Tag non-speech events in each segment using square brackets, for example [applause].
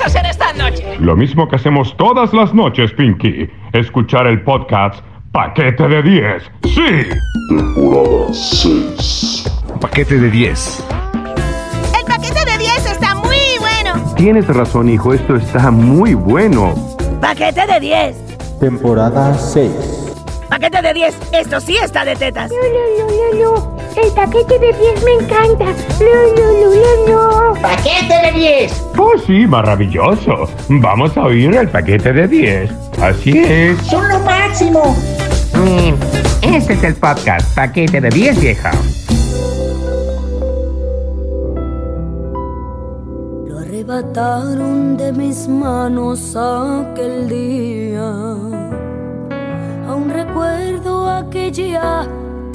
vamos a hacer esta noche? Lo mismo que hacemos todas las noches, Pinky. Escuchar el podcast Paquete de 10. ¡Sí! Temporada 6. Paquete de 10. El paquete de 10 está muy bueno. Tienes razón, hijo, esto está muy bueno. Paquete de 10. Temporada 6. Paquete de 10. Esto sí está de tetas. No, no, no, no, no. El paquete de 10 me encanta. No, no, no, no, no. ¡Paquete de 10! Oh, sí, maravilloso. Vamos a oír el paquete de 10. Así es. ¡Son lo máximo! Este es el podcast Paquete de 10, vieja. Lo arrebataron de mis manos aquel día. Aún recuerdo aquella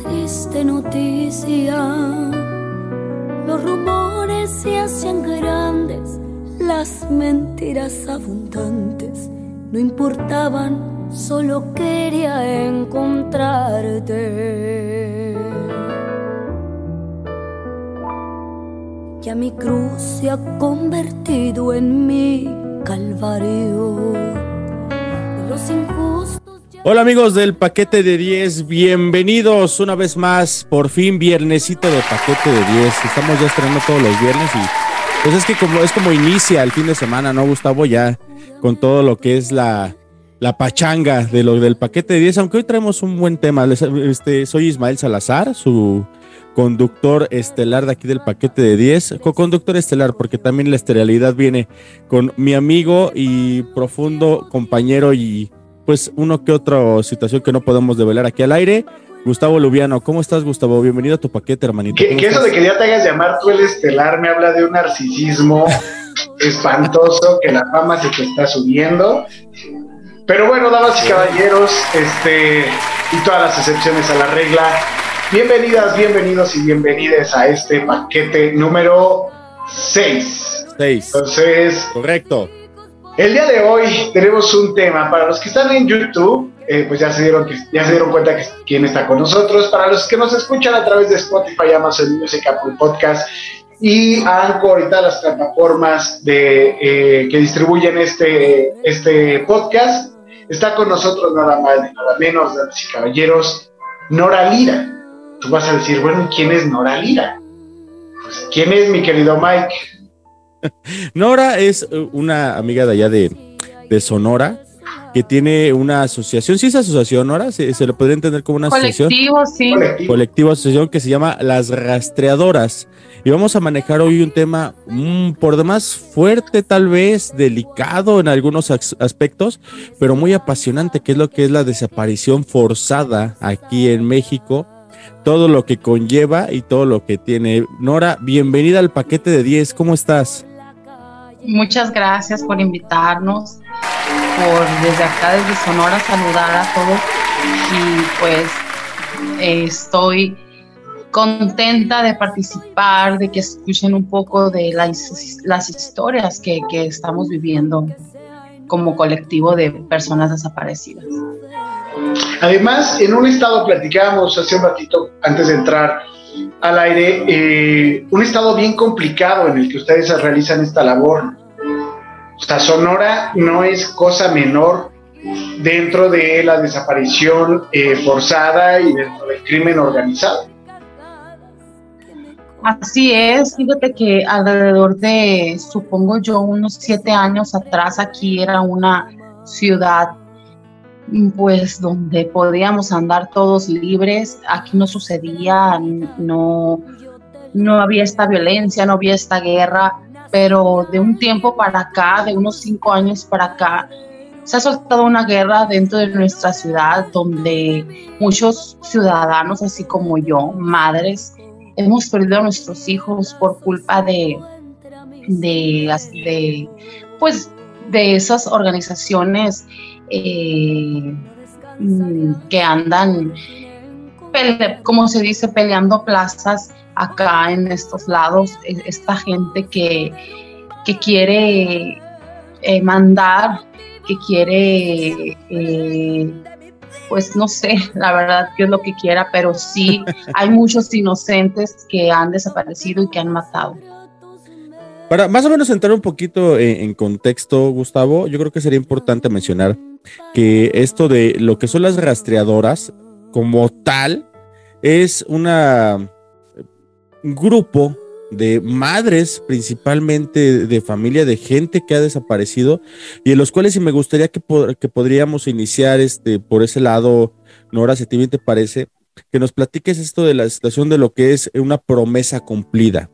triste noticia. Los rumores se hacían grandes, las mentiras abundantes no importaban, solo quería encontrarte. Ya mi cruz se ha convertido en mi calvario. De los injustos Hola amigos del paquete de 10, bienvenidos una vez más, por fin viernesito de paquete de 10. Estamos ya estrenando todos los viernes y pues es que como es como inicia el fin de semana, ¿no, Gustavo? Ya con todo lo que es la, la pachanga de lo del paquete de 10, aunque hoy traemos un buen tema. Este, soy Ismael Salazar, su conductor estelar de aquí del paquete de 10, co-conductor estelar, porque también la esterilidad viene con mi amigo y profundo compañero y pues uno que otra situación que no podemos develar aquí al aire. Gustavo Lubiano, ¿cómo estás, Gustavo? Bienvenido a tu paquete, hermanito. Que, ¿Cómo que eso de que ya te hagas llamar tú el estelar me habla de un narcisismo [laughs] espantoso, que la fama se te está subiendo. Pero bueno, damas y caballeros, este, y todas las excepciones a la regla, bienvenidas, bienvenidos y bienvenidas a este paquete número 6. Seis. Entonces, Correcto. El día de hoy tenemos un tema. Para los que están en YouTube, eh, pues ya se, dieron ya se dieron cuenta que quién está con nosotros. Para los que nos escuchan a través de Spotify, Amazon Music, Apple Podcast y Anchor todas las plataformas de, eh, que distribuyen este, este podcast, está con nosotros nada más ni nada menos, damas y caballeros, Nora Lira. Tú vas a decir, bueno, ¿y quién es Nora Lira? Pues, ¿quién es mi querido Mike? [laughs] Nora es eh, una amiga de allá de, de Sonora que tiene una asociación. ¿Sí es asociación, Nora? ¿Se, se le podría entender como una asociación? Colectivo, sí. Colectivo. colectivo asociación que se llama Las Rastreadoras. Y vamos a manejar hoy un tema mm, por demás fuerte, tal vez, delicado en algunos as- aspectos, pero muy apasionante, que es lo que es la desaparición forzada aquí en México. Todo lo que conlleva y todo lo que tiene. Nora, bienvenida al paquete de 10. ¿Cómo estás? Muchas gracias por invitarnos, por desde acá, desde Sonora, saludar a todos. Y pues estoy contenta de participar, de que escuchen un poco de las, las historias que, que estamos viviendo como colectivo de personas desaparecidas. Además, en un estado, platicábamos hace un ratito antes de entrar al aire, eh, un estado bien complicado en el que ustedes realizan esta labor. O sea, Sonora no es cosa menor dentro de la desaparición eh, forzada y dentro del crimen organizado. Así es, fíjate que alrededor de, supongo yo, unos siete años atrás aquí era una ciudad pues donde podíamos andar todos libres, aquí no sucedía, no, no había esta violencia, no había esta guerra, pero de un tiempo para acá, de unos cinco años para acá, se ha soltado una guerra dentro de nuestra ciudad donde muchos ciudadanos, así como yo, madres, hemos perdido a nuestros hijos por culpa de, de, de pues, de esas organizaciones eh, que andan, como se dice, peleando plazas acá en estos lados, esta gente que, que quiere eh, mandar, que quiere, eh, pues no sé, la verdad qué es lo que quiera, pero sí hay muchos inocentes que han desaparecido y que han matado. Para más o menos entrar un poquito en, en, contexto, Gustavo, yo creo que sería importante mencionar que esto de lo que son las rastreadoras como tal es una un grupo de madres principalmente de familia de gente que ha desaparecido y en los cuales si me gustaría que, que podríamos iniciar este por ese lado Nora si te parece que nos platiques esto de la situación de lo que es una promesa cumplida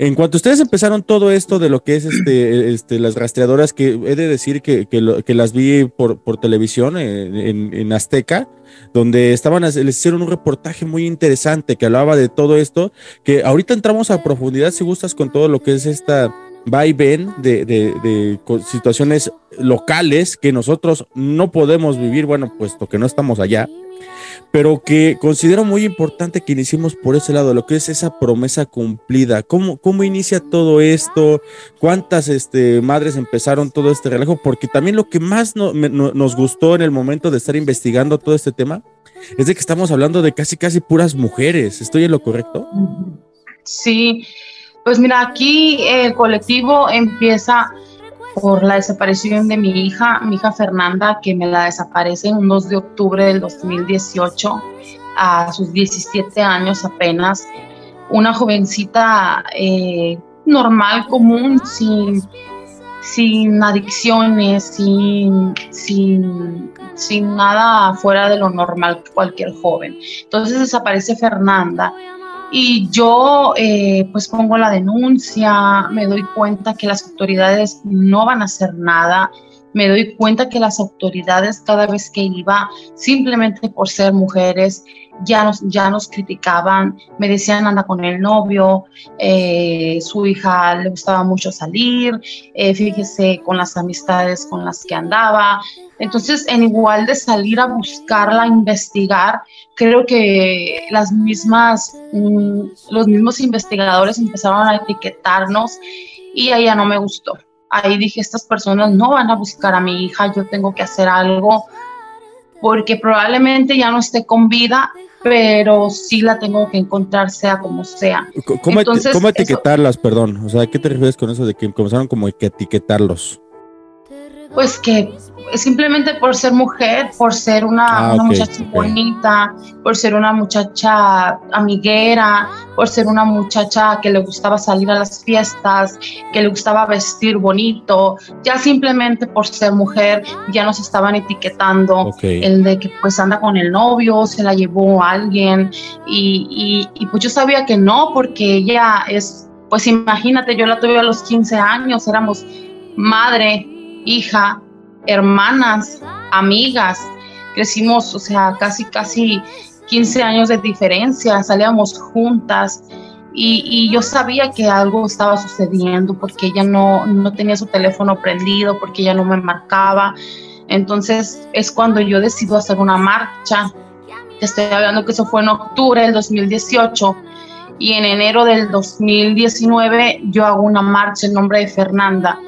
en cuanto ustedes empezaron todo esto de lo que es este, este las rastreadoras, que he de decir que, que, las vi por, por televisión en, en, Azteca, donde estaban, les hicieron un reportaje muy interesante que hablaba de todo esto, que ahorita entramos a profundidad, si gustas, con todo lo que es esta va y ven de, de, de situaciones locales que nosotros no podemos vivir, bueno, puesto que no estamos allá pero que considero muy importante que iniciemos por ese lado, lo que es esa promesa cumplida. ¿Cómo, cómo inicia todo esto? ¿Cuántas este, madres empezaron todo este relajo? Porque también lo que más nos gustó en el momento de estar investigando todo este tema es de que estamos hablando de casi, casi puras mujeres. ¿Estoy en lo correcto? Sí, pues mira, aquí el colectivo empieza por la desaparición de mi hija, mi hija Fernanda, que me la desaparece en un 2 de octubre del 2018, a sus 17 años apenas. Una jovencita eh, normal, común, sin, sin adicciones, sin, sin, sin nada fuera de lo normal cualquier joven. Entonces desaparece Fernanda y yo eh, pues pongo la denuncia, me doy cuenta que las autoridades no van a hacer nada, me doy cuenta que las autoridades cada vez que iba, simplemente por ser mujeres, ya nos, ya nos criticaban, me decían anda con el novio, eh, su hija le gustaba mucho salir, eh, fíjese con las amistades con las que andaba. Entonces, en igual de salir a buscarla, a investigar, creo que las mismas, mm, los mismos investigadores empezaron a etiquetarnos y a ella no me gustó. Ahí dije, estas personas no van a buscar a mi hija, yo tengo que hacer algo porque probablemente ya no esté con vida pero sí la tengo que encontrar sea como sea. ¿Cómo, ¿cómo etiquetarlas, perdón? O sea, ¿qué te refieres con eso de que comenzaron como que etiquetarlos? Pues que simplemente por ser mujer, por ser una, ah, muchacha bonita, por ser una muchacha amiguera, por ser una muchacha que le gustaba salir a las fiestas, que le gustaba vestir bonito, ya simplemente por ser mujer ya nos estaban etiquetando el de que pues anda con el novio, se la llevó alguien. Y, y, y pues yo sabía que no, porque ella es, pues imagínate, yo la tuve a los 15 años, éramos madre, hija, hermanas, amigas, crecimos, o sea, casi, casi 15 años de diferencia, salíamos juntas y, yo sabía que algo estaba sucediendo porque ella no, no tenía su teléfono prendido, porque ella no me marcaba. Entonces es cuando yo decido hacer una marcha. estoy hablando que eso fue en octubre del 2018 y en enero del 2019 yo hago una marcha en nombre de Fernanda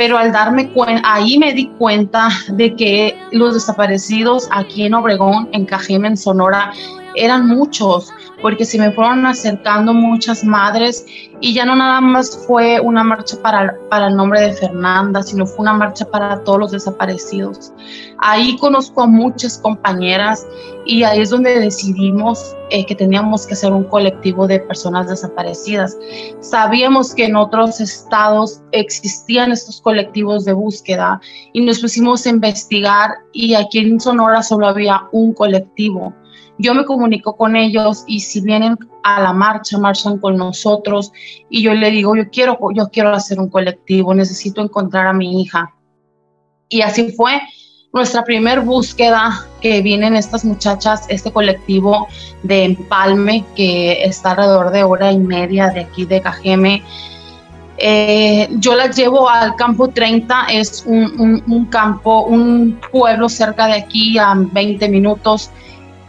pero al darme cuenta, ahí me di cuenta de que los desaparecidos aquí en Obregón, en Cajeme, en Sonora, eran muchos, porque se me fueron acercando muchas madres y ya no nada más fue una marcha para, para el nombre de Fernanda, sino fue una marcha para todos los desaparecidos. Ahí conozco a muchas compañeras y ahí es donde decidimos eh, que teníamos que hacer un colectivo de personas desaparecidas. Sabíamos que en otros estados existían estos colectivos de búsqueda y nos pusimos a investigar y aquí en Sonora solo había un colectivo yo me comunico con ellos y si vienen a la marcha, marchan con nosotros y yo le digo, yo quiero, yo quiero hacer un colectivo, necesito encontrar a mi hija. Y así fue nuestra primer búsqueda que vienen estas muchachas, este colectivo de Empalme, que está alrededor de hora y media de aquí de Cajeme. Eh, yo las llevo al campo 30, es un, campo, un pueblo cerca de aquí a 20 minutos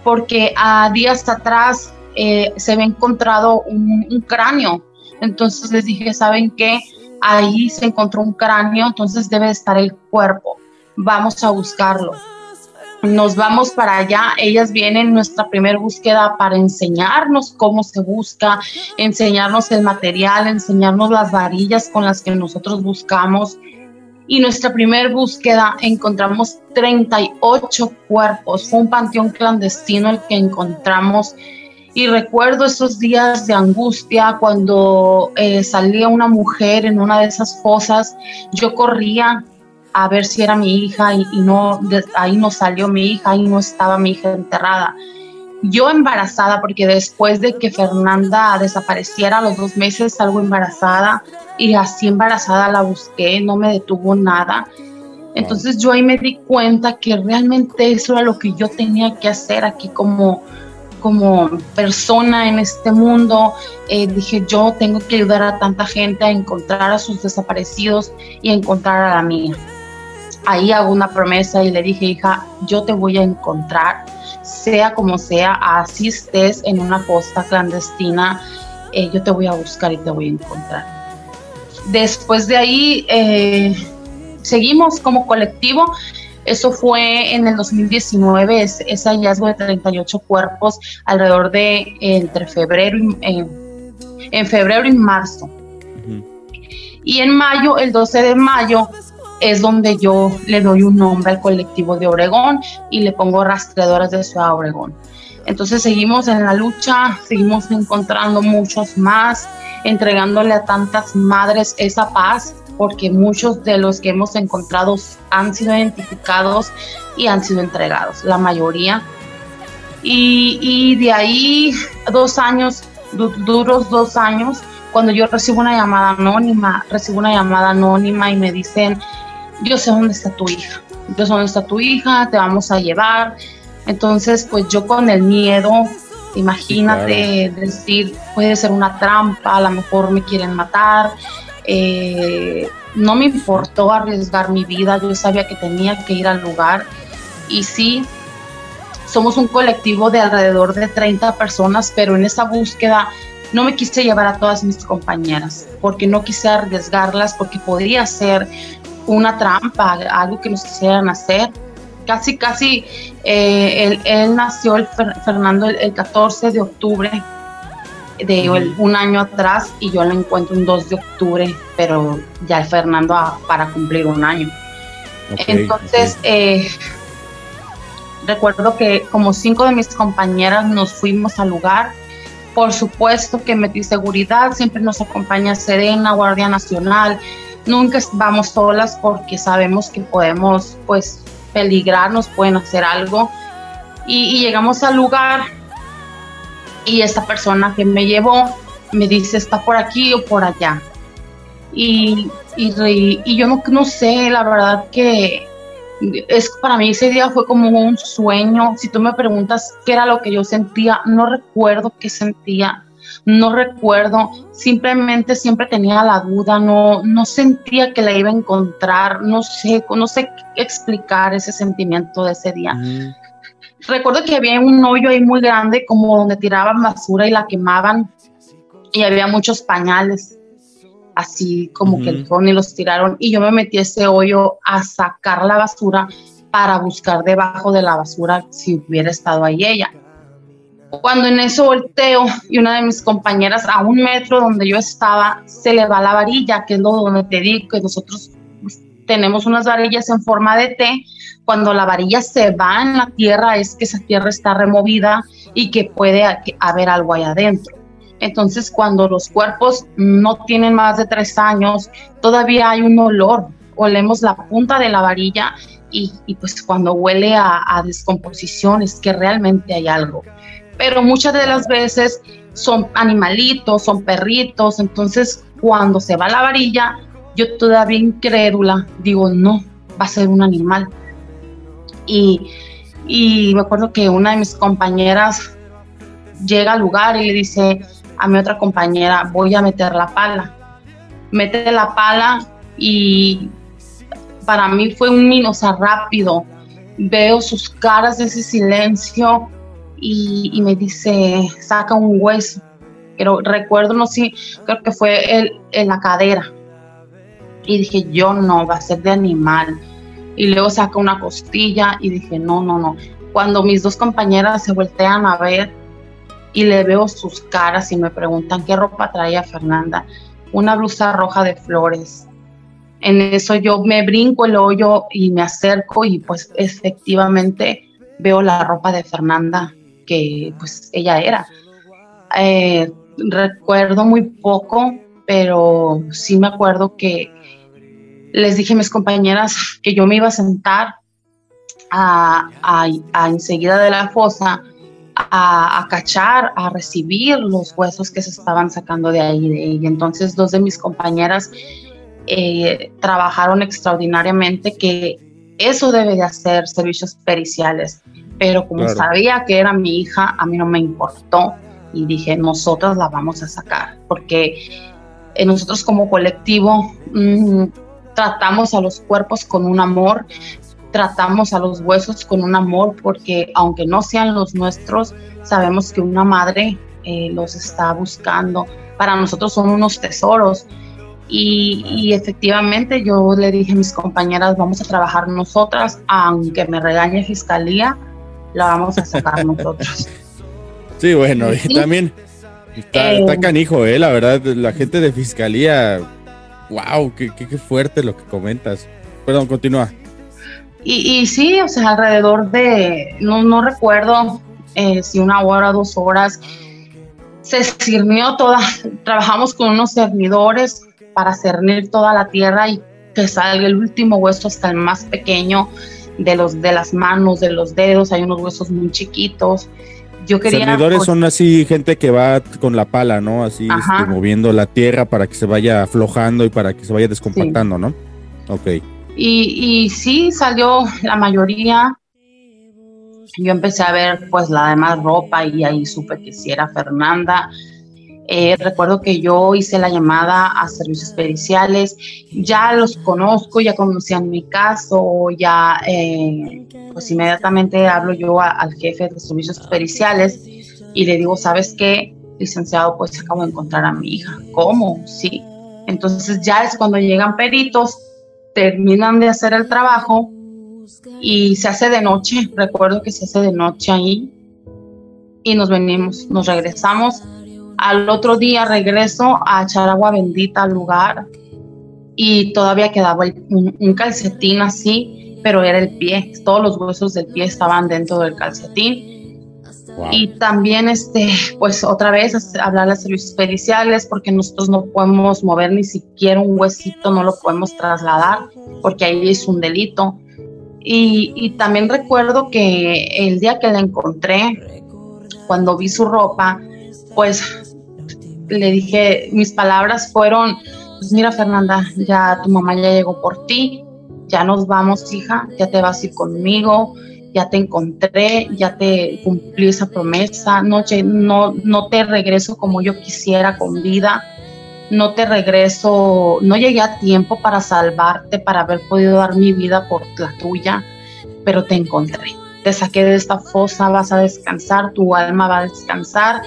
porque a días atrás eh, se había encontrado un, cráneo. Entonces les dije, ¿saben qué? Ahí se encontró un cráneo, entonces debe estar el cuerpo. Vamos a buscarlo. nos vamos para allá, ellas vienen nuestra primera búsqueda para enseñarnos cómo se busca, enseñarnos el material, enseñarnos las varillas con las que nosotros buscamos. Y nuestra primera búsqueda encontramos 38 cuerpos, fue un panteón clandestino el que encontramos. Y recuerdo esos días de angustia cuando eh, salía una mujer en una de esas fosas, yo corría a ver si era mi hija y, no, ahí no salió mi hija, ahí no estaba mi hija enterrada. Yo embarazada, porque después de que Fernanda desapareciera a los dos meses salgo embarazada y así embarazada la busqué, no me detuvo nada. Entonces yo ahí me di cuenta que realmente eso era lo que yo tenía que hacer aquí como, como persona en este mundo. Eh, dije, yo tengo que ayudar a tanta gente a encontrar a sus desaparecidos y a encontrar a la mía ahí hago una promesa y le dije, hija, yo te voy a encontrar, sea como sea, así estés en una costa clandestina, eh, yo te voy a buscar y te voy a encontrar. Después de ahí, eh, seguimos como colectivo. Eso fue en el 2019, ese hallazgo de 38 cuerpos alrededor de entre febrero y, en febrero y marzo. Y en mayo, el 12 de mayo, es donde yo le doy un nombre al colectivo de Obregón y le pongo rastreadoras de Ciudad Obregón. Entonces seguimos en la lucha, seguimos encontrando muchos más, entregándole a tantas madres esa paz, porque muchos de los que hemos encontrado han sido identificados y han sido entregados, la mayoría. Y, y de ahí, dos años, duros dos años, cuando yo recibo una llamada anónima, recibo una llamada anónima y me dicen, yo sé dónde está tu hija, yo sé dónde está tu hija, te vamos a llevar. Entonces, pues yo con el miedo, imagínate decir, puede ser una trampa, a lo mejor me quieren matar. Eh, no me importó arriesgar mi vida, yo sabía que tenía que ir al lugar y sí, somos un colectivo de alrededor de 30 personas, pero en esa búsqueda no me quise llevar a todas mis compañeras porque no quise arriesgarlas, porque podría ser una trampa, algo que nos quisieran hacer. Casi, casi, eh, él, nació, el Fernando, el, 14 de octubre de un año atrás y yo lo encuentro un 2 de octubre, pero ya el Fernando para cumplir un año. Entonces, eh, recuerdo que como cinco de mis compañeras nos fuimos al lugar. Por supuesto que metí seguridad, siempre nos acompaña Serena, Guardia Nacional, nunca vamos solas porque sabemos que podemos pues peligrar, nos pueden hacer algo. Y, llegamos al lugar y esta persona que me llevó me dice está por aquí o por allá. Y, y, yo no, no sé, la verdad que es para mí ese día fue como un sueño. Si tú me preguntas qué era lo que yo sentía, no recuerdo qué sentía no recuerdo, simplemente siempre tenía la duda, no, no sentía que la iba a encontrar, no sé, no sé explicar ese sentimiento de ese día. Mm. Recuerdo que había un hoyo ahí muy grande, como donde tiraban basura y la quemaban, y había muchos pañales, así como que el y los tiraron, y yo me metí a ese hoyo a sacar la basura para buscar debajo de la basura si hubiera estado ahí ella. Cuando en eso volteo y una de mis compañeras a un metro donde yo estaba se le va la varilla, que es lo donde te digo que nosotros pues, tenemos unas varillas en forma de T. Cuando la varilla se va en la tierra es que esa tierra está removida y que puede haber algo ahí adentro. Entonces, cuando los cuerpos no tienen más de tres años, todavía hay un olor. Olemos la punta de la varilla y, pues cuando huele a, a descomposición es que realmente hay algo pero muchas de las veces son animalitos, son perritos, entonces cuando se va la varilla, yo todavía incrédula digo, no, va a ser un animal. Y, y me acuerdo que una de mis compañeras llega al lugar y le dice a mi otra compañera, voy a meter la pala. Mete la pala y para mí fue un o sea, rápido. Veo sus caras, ese silencio, y, me dice, saca un hueso. Pero recuerdo, no sé, creo que fue el, en la cadera. Y dije, yo no, va a ser de animal. y luego saca una costilla y dije, no, no, no. Cuando mis dos compañeras se voltean a ver y le veo sus caras y me preguntan qué ropa traía Fernanda, una blusa roja de flores. En eso yo me brinco el hoyo y me acerco y pues efectivamente veo la ropa de Fernanda que pues ella era. Eh, recuerdo muy poco, pero sí me acuerdo que les dije a mis compañeras que yo me iba a sentar a, enseguida de la fosa a, cachar, a recibir los huesos que se estaban sacando de ahí de ella. Entonces dos de mis compañeras eh, trabajaron extraordinariamente que eso debe de hacer servicios periciales, pero como sabía que era mi hija, a mí no me importó y dije, nosotras la vamos a sacar, porque eh, nosotros como colectivo mm, tratamos a los cuerpos con un amor, tratamos a los huesos con un amor, porque aunque no sean los nuestros, sabemos que una madre eh, los está buscando. Para nosotros son unos tesoros. Y, efectivamente yo le dije a mis compañeras, vamos a trabajar nosotras, aunque me regañe fiscalía, la vamos a sacar nosotros. [laughs] Sí, bueno, y también está, eh, canijo, ¿eh? La verdad, la gente de fiscalía wow, qué, qué, fuerte lo que comentas. Perdón, continúa. Y, y sí, o sea, alrededor de, no, no recuerdo eh, si una hora, dos horas, se sirvió toda, [laughs] trabajamos con unos servidores para cernir toda la tierra y que salga el último hueso hasta el más pequeño de los de las manos, de los dedos, hay unos huesos muy chiquitos yo quería... Servidores pues, son así gente que va con la pala, ¿no? Así este, moviendo la tierra para que se vaya aflojando y para que se vaya descompactando, ¿no? Ok. Y, y sí, salió la mayoría. Yo empecé a ver pues la demás ropa y ahí supe que sí era Fernanda. Eh, recuerdo que yo hice la llamada a servicios periciales, ya los conozco, ya conocían mi caso, ya eh, pues inmediatamente hablo yo al jefe de servicios periciales y le digo, ¿sabes qué? Licenciado, pues acabo de encontrar a mi hija. ¿Cómo? Sí. Entonces ya es cuando llegan peritos, terminan de hacer el trabajo y se hace de noche. Recuerdo que se hace de noche ahí y nos venimos, nos regresamos al otro día regreso a echar agua bendita al lugar y todavía quedaba un, calcetín así, pero era el pie. Todos los huesos del pie estaban dentro del calcetín. Y también, este, pues otra vez hablar a servicios periciales porque nosotros no podemos mover ni siquiera un huesito, no lo podemos trasladar porque ahí es un delito. Y, y también recuerdo que el día que la encontré, cuando vi su ropa, pues le dije, mis palabras fueron, pues mira Fernanda, ya tu mamá ya llegó por ti, ya nos vamos hija, ya te vas a ir conmigo, ya te encontré, ya te cumplí esa promesa, no, no, no te regreso como yo quisiera con vida, no te regreso, no llegué a tiempo para salvarte, para haber podido dar mi vida por la tuya, pero te encontré. Te saqué de esta fosa, vas a descansar, tu alma va a descansar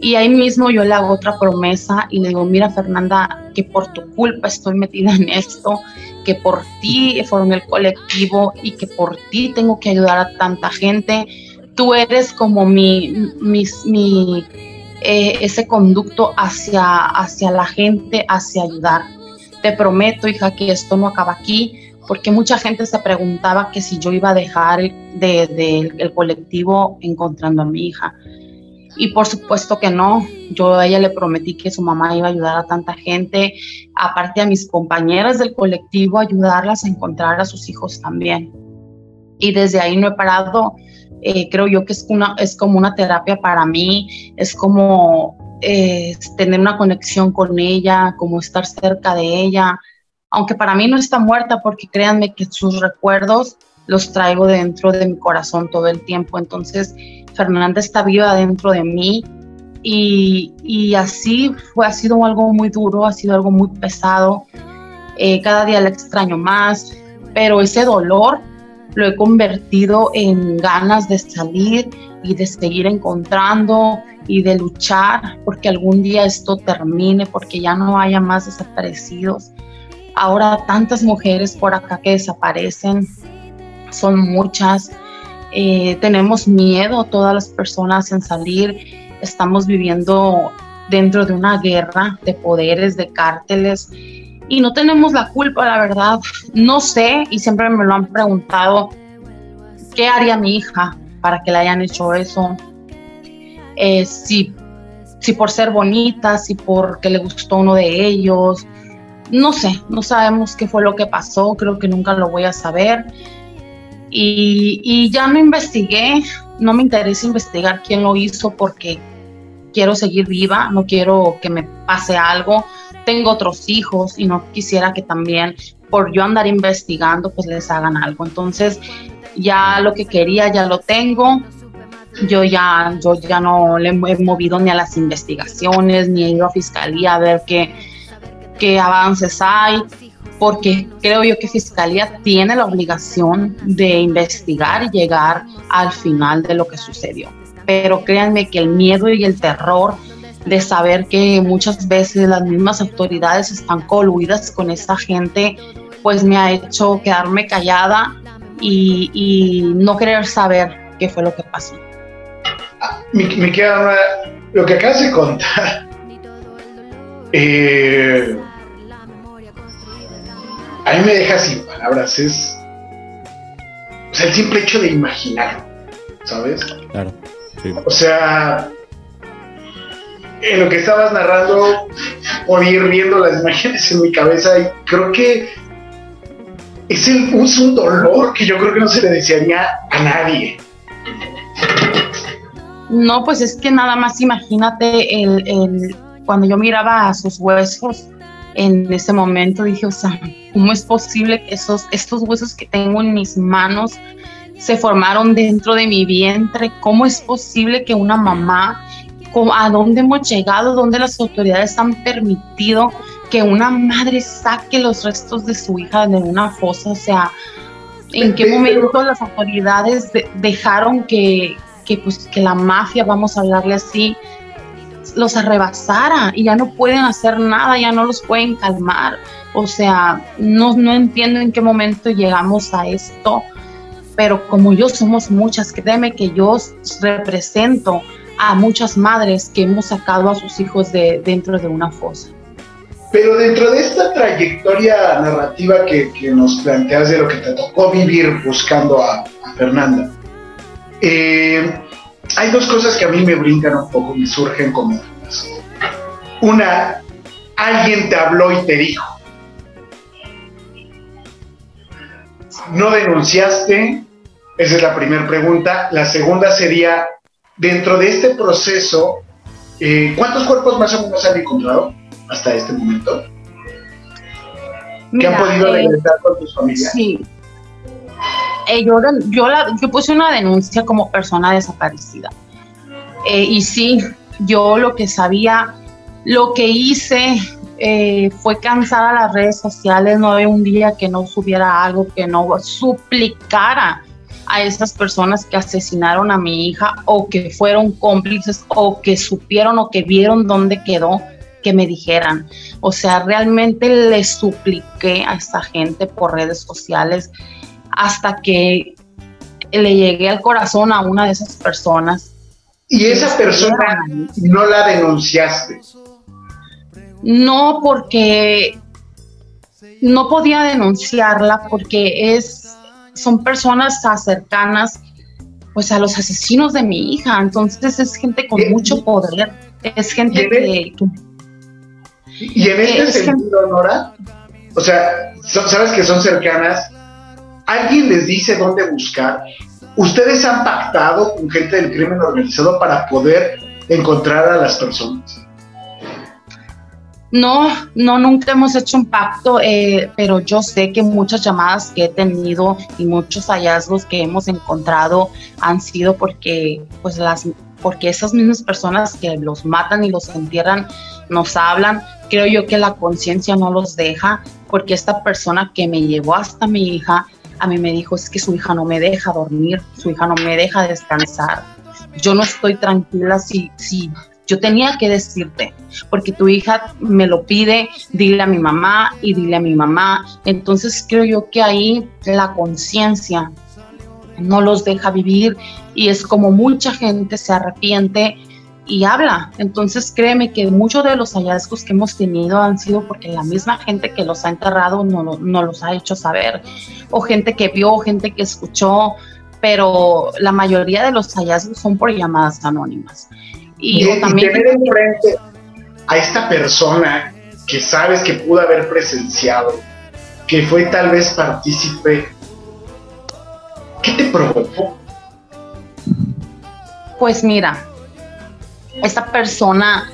y ahí mismo yo le hago otra promesa y le digo, mira Fernanda, que por tu culpa estoy metida en esto, que por ti formé el colectivo y que por ti tengo que ayudar a tanta gente. Tú eres como mi, mi, eh, ese conducto hacia, hacia la gente, hacia ayudar. Te prometo, hija, que esto no acaba aquí, porque mucha gente se preguntaba que si yo iba a dejar de, de, el colectivo encontrando a mi hija. Y por supuesto que no, yo a ella le prometí que su mamá iba a ayudar a tanta gente, aparte a mis compañeras del colectivo, ayudarlas a encontrar a sus hijos también. Y desde ahí no he parado, eh, creo yo que es, una, es como una terapia para mí, es como eh, tener una conexión con ella, como estar cerca de ella, aunque para mí no está muerta porque créanme que sus recuerdos los traigo dentro de mi corazón todo el tiempo, entonces Fernanda está viva dentro de mí y, así fue, ha sido algo muy duro, ha sido algo muy pesado. Eh, cada día la extraño más, pero ese dolor lo he convertido en ganas de salir y de seguir encontrando y de luchar porque algún día esto termine, porque ya no haya más desaparecidos, Ahora tantas mujeres por acá que desaparecen, son muchas. Eh, tenemos miedo todas las personas en salir. Estamos viviendo dentro de una guerra de poderes, de cárteles, y no tenemos la culpa, la verdad. No sé, y siempre me lo han preguntado, ¿qué haría mi hija para que le hayan hecho eso? Eh, si, si por ser bonita, si porque le gustó uno de ellos, no sé, no sabemos qué fue lo que pasó, creo que nunca lo voy a saber. Y, y ya no investigué, no me interesa investigar quién lo hizo porque quiero seguir viva, no quiero que me pase algo. Tengo otros hijos y no quisiera que también por yo andar investigando pues les hagan algo. Entonces ya lo que quería ya lo tengo. Yo ya, yo ya no le he movido ni a las investigaciones, ni he ido a fiscalía a ver qué, qué avances hay, porque creo yo que Fiscalía tiene la obligación de investigar y llegar al final de lo que sucedió. Pero créanme que el miedo y el terror de saber que muchas veces las mismas autoridades están coluidas con esta gente, pues me ha hecho quedarme callada y, no querer saber qué fue lo que pasó. Me, me queda lo que acabas de contar. [laughs] Eh, a mí me deja sin palabras. Es. O sea, el simple hecho de imaginarlo, ¿sabes? Claro. Sí. O sea, en lo que estabas narrando, podía ir viendo las imágenes en mi cabeza y creo que es, el, es un dolor que yo creo que no se le desearía a nadie. No, pues es que nada más imagínate el, el, cuando yo miraba a sus huesos en ese momento, dije, o sea, ¿cómo es posible que esos, estos huesos que tengo en mis manos se formaron dentro de mi vientre? ¿Cómo es posible que una mamá, a dónde hemos llegado, dónde las autoridades han permitido que una madre saque los restos de su hija de una fosa? O sea, ¿en qué momento las autoridades de, dejaron que, que, pues, que la mafia, vamos a hablarle así, los arrebasara y ya no pueden hacer nada, ya no los pueden calmar. O sea, no, no entiendo en qué momento llegamos a esto, pero como yo somos muchas, créeme que yo represento a muchas madres que hemos sacado a sus hijos de dentro de una fosa. Pero dentro de esta trayectoria narrativa que, que nos planteas de lo que te tocó vivir buscando a, a Fernanda, eh, hay dos cosas que a mí me brincan un poco, me surgen como. Una, alguien te habló y te dijo. No denunciaste, esa es la primera pregunta. La segunda sería, dentro de este proceso, eh, ¿cuántos cuerpos más o menos han encontrado hasta este momento? Mira, ¿Que han podido eh, regresar con tus familias? Sí. Eh, yo, yo, yo puse una denuncia como persona desaparecida. Eh, y sí, yo lo que sabía, lo que hice eh, fue cansar a las redes sociales. No había un día que no subiera algo, que no suplicara a esas personas que asesinaron a mi hija o que fueron cómplices o que supieron o que vieron dónde quedó que me dijeran. O sea, realmente le supliqué a esta gente por redes sociales hasta que le llegué al corazón a una de esas personas. Y esa persona no la denunciaste. No, porque no podía denunciarla porque es son personas cercanas pues a los asesinos de mi hija, entonces es gente con mucho poder, es gente que, que y en este sentido, Nora, o sea, sabes que son cercanas, alguien les dice dónde buscar. Ustedes han pactado con gente del crimen organizado para poder encontrar a las personas. No, no, nunca hemos hecho un pacto, eh, pero yo sé que muchas llamadas que he tenido y muchos hallazgos que hemos encontrado han sido porque, pues, las, porque esas mismas personas que los matan y los entierran nos hablan. Creo yo que la conciencia no los deja, porque esta persona que me llevó hasta mi hija, a mí me dijo es que su hija no me deja dormir, su hija no me deja descansar. Yo no estoy tranquila si, si yo tenía que decirte, porque tu hija me lo pide, dile a mi mamá y dile a mi mamá. Entonces creo yo que ahí la conciencia no los deja vivir y es como mucha gente se arrepiente y habla. Entonces créeme que muchos de los hallazgos que hemos tenido han sido porque la misma gente que los ha enterrado no, no los ha hecho saber, o gente que vio, gente que escuchó, pero la mayoría de los hallazgos son por llamadas anónimas. Y, también tener enfrente a esta persona que sabes que pudo haber presenciado, que fue tal vez partícipe, ¿qué te provocó? Pues mira, esta persona,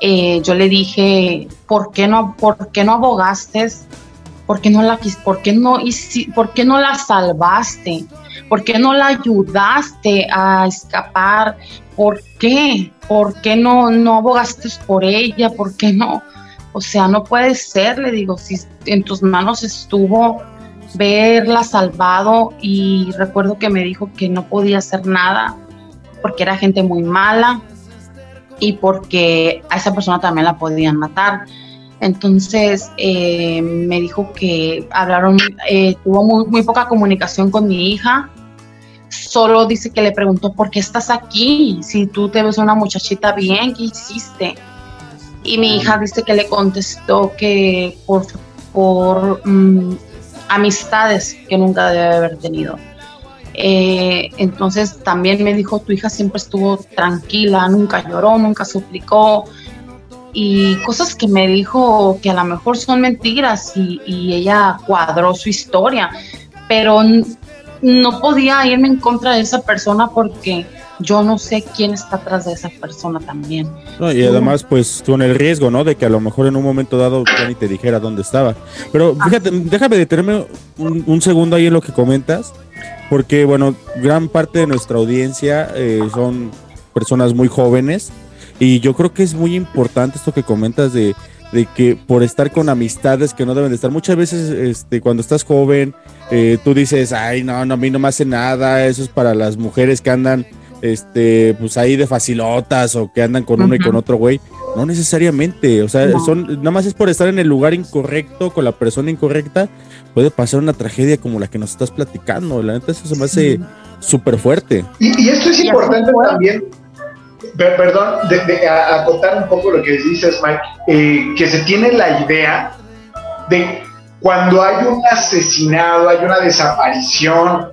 eh, yo le dije, ¿por qué no, por qué no abogaste? ¿Por qué no la, por qué no, por qué no la salvaste? ¿Por qué no la ayudaste a escapar? ¿Por qué? ¿Por qué no, no abogaste por ella? ¿Por qué no? O sea, no puede ser, le digo, si en tus manos estuvo verla salvado y recuerdo que me dijo que no podía hacer nada porque era gente muy mala y porque a esa persona también la podían matar. Entonces eh, me dijo que hablaron, eh, tuvo muy, muy, poca comunicación con mi hija. Solo dice que le preguntó, ¿por qué estás aquí? Si tú te ves una muchachita bien, ¿qué hiciste? Y mi hija dice que le contestó que por, por mm, amistades que nunca debe haber tenido. Eh, entonces también me dijo, tu hija siempre estuvo tranquila, nunca lloró, nunca suplicó, y cosas que me dijo que a lo mejor son mentiras y, ella cuadró su historia, pero no podía irme en contra de esa persona porque yo no sé quién está atrás de esa persona también. y además, pues con el riesgo, ¿no? De que a lo mejor en un momento dado ya ni te dijera dónde estaba. Pero fíjate, déjame detenerme un, un, segundo ahí en lo que comentas, porque, bueno, gran parte de nuestra audiencia eh, son personas muy jóvenes y yo creo que es muy importante esto que comentas de, que por estar con amistades que no deben de estar, muchas veces este, cuando estás joven, eh, tú dices, ay, no, no, a mí no me hace nada, eso es para las mujeres que andan este, pues ahí de facilotas o que andan con uno y con otro güey. No necesariamente, o sea, son, nada más es por estar en el lugar incorrecto, con la persona incorrecta, puede pasar una tragedia como la que nos estás platicando. La neta, eso se me hace súper fuerte. Y, esto es importante también perdón, de, acotar un poco lo que dices, Mike, eh, que se tiene la idea de cuando hay un asesinado, hay una desaparición,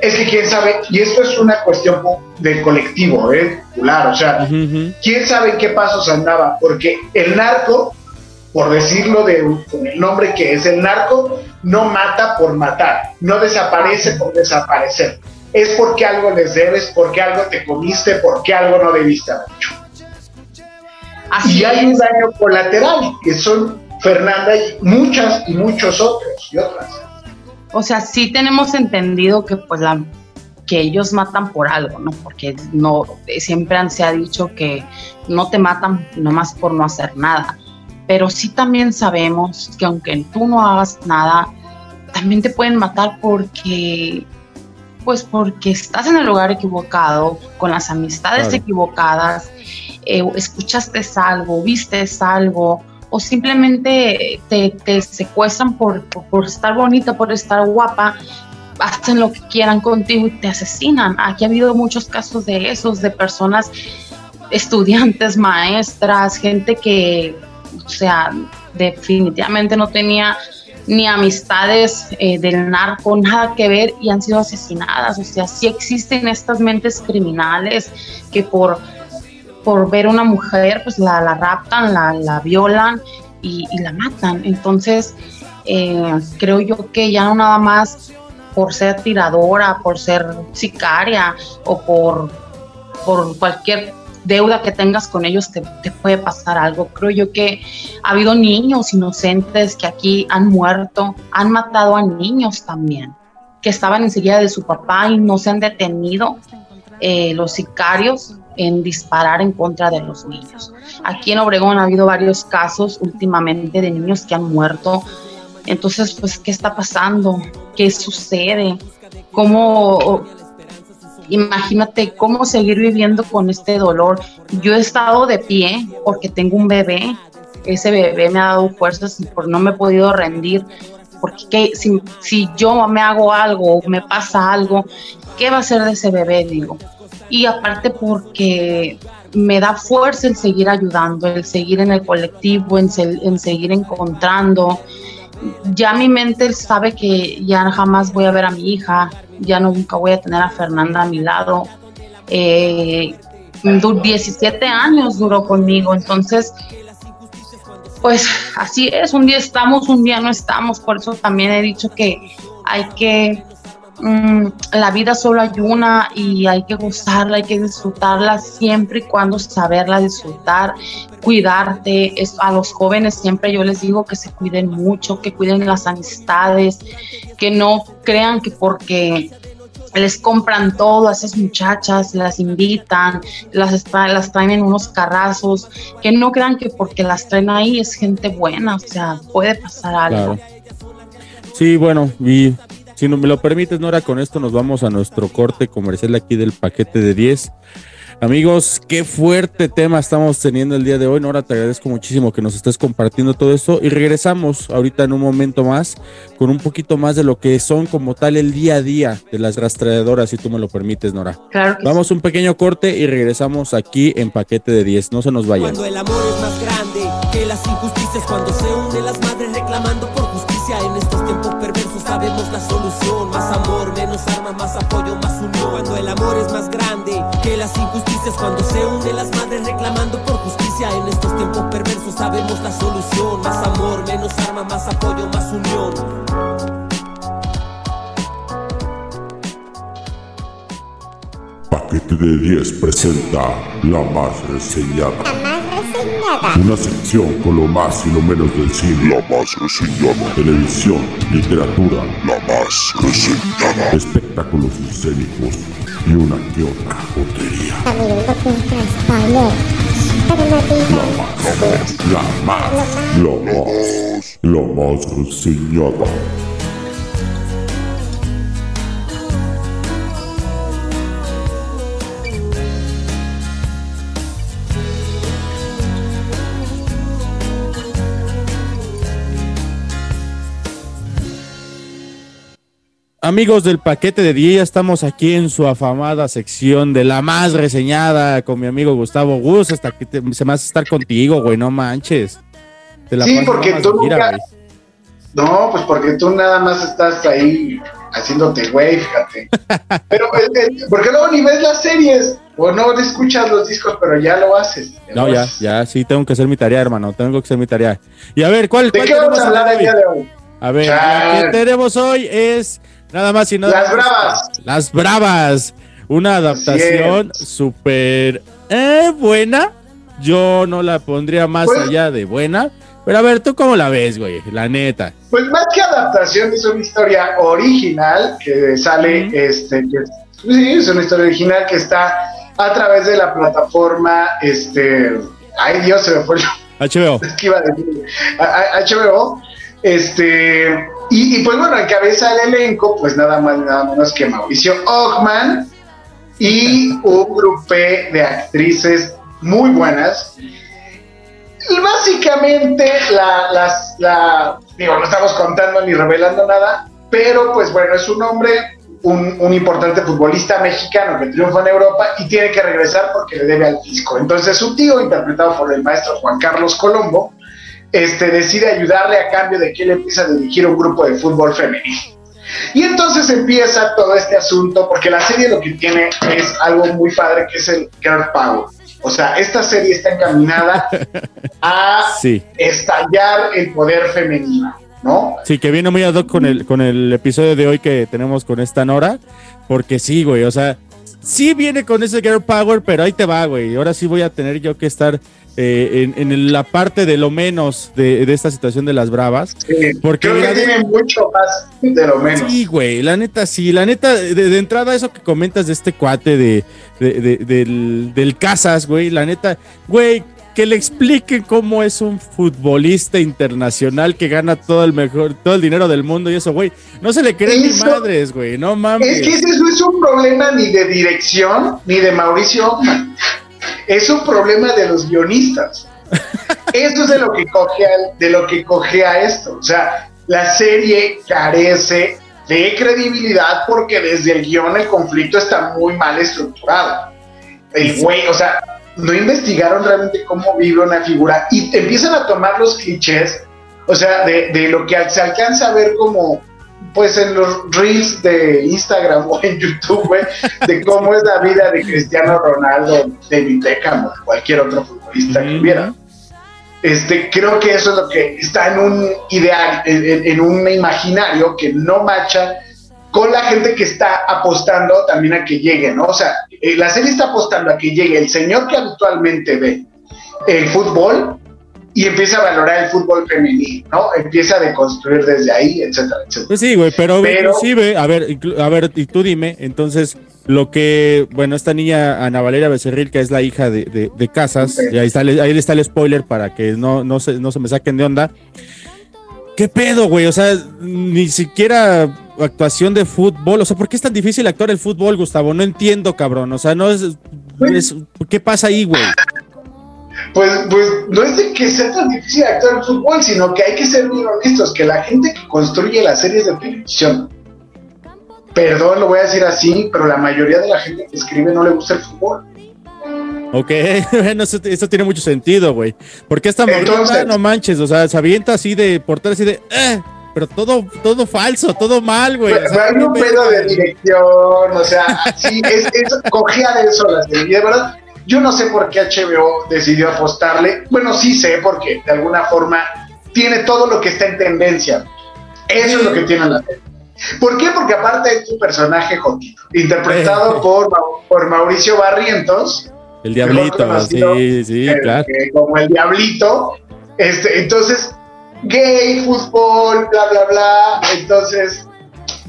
es que quién sabe, y esto es una cuestión del colectivo, ¿eh? Claro, o sea, quién sabe qué pasos andaba, porque el narco, por decirlo de, con el nombre que es el narco, no mata por matar, no desaparece por desaparecer es porque algo les debes, porque algo te comiste, porque algo no debiste haber hecho. y hay un daño colateral, que son Fernanda y muchas y muchos otros y otras. O sea, sí tenemos entendido que pues la que ellos matan por algo, ¿no? Porque no siempre se ha dicho que no te matan nomás por no hacer nada. Pero sí también sabemos que aunque tú no hagas nada, también te pueden matar porque pues porque estás en el lugar equivocado, con las amistades equivocadas, eh, escuchaste algo, viste algo, o simplemente te, secuestran por, por, estar bonita, por estar guapa, hacen lo que quieran contigo y te asesinan. Aquí ha habido muchos casos de esos, de personas, estudiantes, maestras, gente que, o sea, definitivamente no tenía ni amistades eh, del narco, nada que ver y han sido asesinadas. O sea, sí existen estas mentes criminales que por, por ver una mujer, pues la, la raptan, la, la violan y, la matan. Entonces, eh, creo yo que ya no nada más por ser tiradora, por ser sicaria o por, por cualquier deuda que tengas con ellos te, puede pasar algo. Creo yo que ha habido niños inocentes que aquí han muerto, han matado a niños también, que estaban enseguida de su papá y no se han detenido eh, los sicarios en disparar en contra de los niños. Aquí en Obregón ha habido varios casos últimamente de niños que han muerto. Entonces, pues, ¿qué está pasando? ¿Qué sucede? ¿Cómo imagínate cómo seguir viviendo con este dolor. Yo he estado de pie porque tengo un bebé, ese bebé me ha dado fuerzas y por no me he podido rendir, porque si, si yo me hago algo, me pasa algo, ¿qué va a ser de ese bebé? Digo. Y aparte porque me da fuerza el seguir ayudando, el seguir en el colectivo, en, en seguir encontrando. Ya mi mente sabe que ya jamás voy a ver a mi hija, ya nunca voy a tener a Fernanda a mi lado. Eh, 17 años duró conmigo, entonces, pues así es, un día estamos, un día no estamos, por eso también he dicho que hay que Mm, la vida solo hay una y hay que gozarla, hay que disfrutarla siempre y cuando saberla disfrutar, cuidarte. a los jóvenes siempre yo les digo que se cuiden mucho, que cuiden las amistades, que no crean que porque les compran todo a esas muchachas, las invitan, las, las traen en unos carrazos, que no crean que porque las traen ahí es gente buena, o sea, puede pasar algo. Sí, bueno, y si no me lo permites, Nora, con esto nos vamos a nuestro corte comercial aquí del paquete de 10. Amigos, qué fuerte tema estamos teniendo el día de hoy. Nora, te agradezco muchísimo que nos estés compartiendo todo esto y regresamos ahorita en un momento más con un poquito más de lo que son como tal el día a día de las rastreadoras, si tú me lo permites, Nora. Claro. Vamos un pequeño corte y regresamos aquí en paquete de 10. No se nos vayan. Cuando el amor es más grande que las injusticias, cuando se unen las madres reclamando por justicia en estos tiempos perversos, sabemos la solución. Más amor, menos armas, más apoyo, más unión. Cuando el amor es más grande que las injusticias, cuando se unen las madres reclamando por justicia en estos tiempos perversos, sabemos la solución. Más amor, menos armas, más apoyo, más unión. Paquete de 10 presenta La Más Reseñada. Una sección con lo más y lo menos del cine. La más reseñada. Televisión, literatura. La más reseñada. Espectáculos escénicos y una que otra jotería. La más, la más, la más, la más reseñada. Amigos del paquete de 10, ya estamos aquí en su afamada sección de la más reseñada con mi amigo Gustavo Gus, hasta que se me hace estar contigo, güey, no manches. sí, porque tú nunca... No, pues porque tú nada más estás ahí haciéndote güey, fíjate. [laughs] Pero, eh, eh, porque luego ni ves las series, o no escuchas los discos, pero ya lo haces. No, ya, ya, sí, tengo que hacer mi tarea, hermano, tengo que hacer mi tarea. Y a ver, ¿cuál, ¿De qué vamos a hablar el día de hoy? A ver, lo que tenemos hoy es Nada más y nada Las Bravas. Las Bravas. Una adaptación súper eh, buena. Yo no la pondría más pues- allá de buena. Pero a ver, ¿tú cómo la ves, güey? La neta. Pues más que adaptación, es una historia original que sale, este, sí, es una historia original que está a través de la plataforma, este, ay Dios, se me fue. HBO. [laughs] ¿Qué iba a decir? HBO. Este, y, pues bueno, encabeza el elenco, pues nada más nada menos que Mauricio Ockman y un grupo de actrices muy buenas. Y básicamente, la, las, la, digo, no estamos contando ni revelando nada, pero pues bueno, es un hombre, un, un, importante futbolista mexicano que triunfa en Europa y tiene que regresar porque le debe al fisco. Entonces su tío, interpretado por el maestro Juan Carlos Colombo, este, decide ayudarle a cambio de que él empieza a dirigir un grupo de fútbol femenino. Y entonces empieza todo este asunto, porque la serie lo que tiene es algo muy padre, que es el girl power. O sea, esta serie está encaminada [laughs] a estallar el poder femenino, ¿no? Sí, que viene muy ad hoc con el, con el episodio de hoy que tenemos con esta Nora, porque sí, güey, o sea, sí viene con ese girl power, pero ahí te va, güey. Ahora sí voy a tener yo que estar eh, en, la parte de lo menos de, esta situación de las bravas. porque creo que tiene mucho más de lo menos. Sí, güey, la neta, sí, la neta, de, entrada, eso que comentas de este cuate de, del, del Casas, güey, la neta, güey, que le expliquen cómo es un futbolista internacional que gana todo el mejor, todo el dinero del mundo y eso, güey. No se le creen ni Eso- madres, güey. No mames. Es que ese no es un problema ni de dirección ni de Mauricio. Es un problema de los guionistas. Eso es de lo que coge a, de lo que coge a esto. O sea, la serie carece de credibilidad porque desde el guion el conflicto está muy mal estructurado. El güey, o sea, no investigaron realmente cómo vive una figura y empiezan a tomar los clichés, o sea, de, de lo que se alcanza a ver como, pues en los reels de Instagram [laughs] o en YouTube, güey, de cómo es la vida de Cristiano Ronaldo, David Beckham o de cualquier otro futbolista que hubiera. Este, creo que eso es lo que está en un ideal, en, en- en un imaginario que no macha con la gente que está apostando también a que llegue, ¿no? O sea, eh, la serie está apostando a que llegue el señor que habitualmente ve el fútbol y empieza a valorar el fútbol femenino, ¿no? Empieza a deconstruir desde ahí, etcétera, etcétera. Pues sí, güey, pero, Pero- inclusive, a ver, a ver, y tú dime, entonces, lo que, bueno, esta niña Ana Valeria Becerril, que es la hija de, de- de Casas, y ahí está, el- ahí está el spoiler para que no, no, se, no se me saquen de onda. ¿Qué pedo, güey? O sea, ni siquiera actuación de fútbol. O sea, ¿por qué es tan difícil actuar el fútbol, Gustavo? No entiendo, cabrón. O sea, no es. es- ¿Qué pasa ahí, güey? Pues, pues no es de que sea tan difícil actuar el fútbol, sino que hay que ser bien honestos, que la gente que construye las series de televisión, perdón, lo voy a decir así, pero la mayoría de la gente que escribe no le gusta el fútbol. Ok, [laughs] bueno, eso, eso tiene mucho sentido, güey. Porque esta morrita, no manches, o sea, se avienta así de portal, así de. "Eh", pero todo, todo falso, todo mal, güey. O sea, hay un pedo de dirección, o sea, sí, es, es cogía de eso la serie. Y de verdad, yo no sé por qué HBO decidió apostarle. Bueno, sí sé, porque de alguna forma tiene todo lo que está en tendencia. Eso es lo que tiene la serie. ¿Por qué? Porque aparte es un personaje Jotito, interpretado por, Mau- por Mauricio Barrientos, El diablito, sí, sí, eh, claro. eh, como el diablito. Este, entonces, gay, fútbol, bla, bla, bla. Entonces,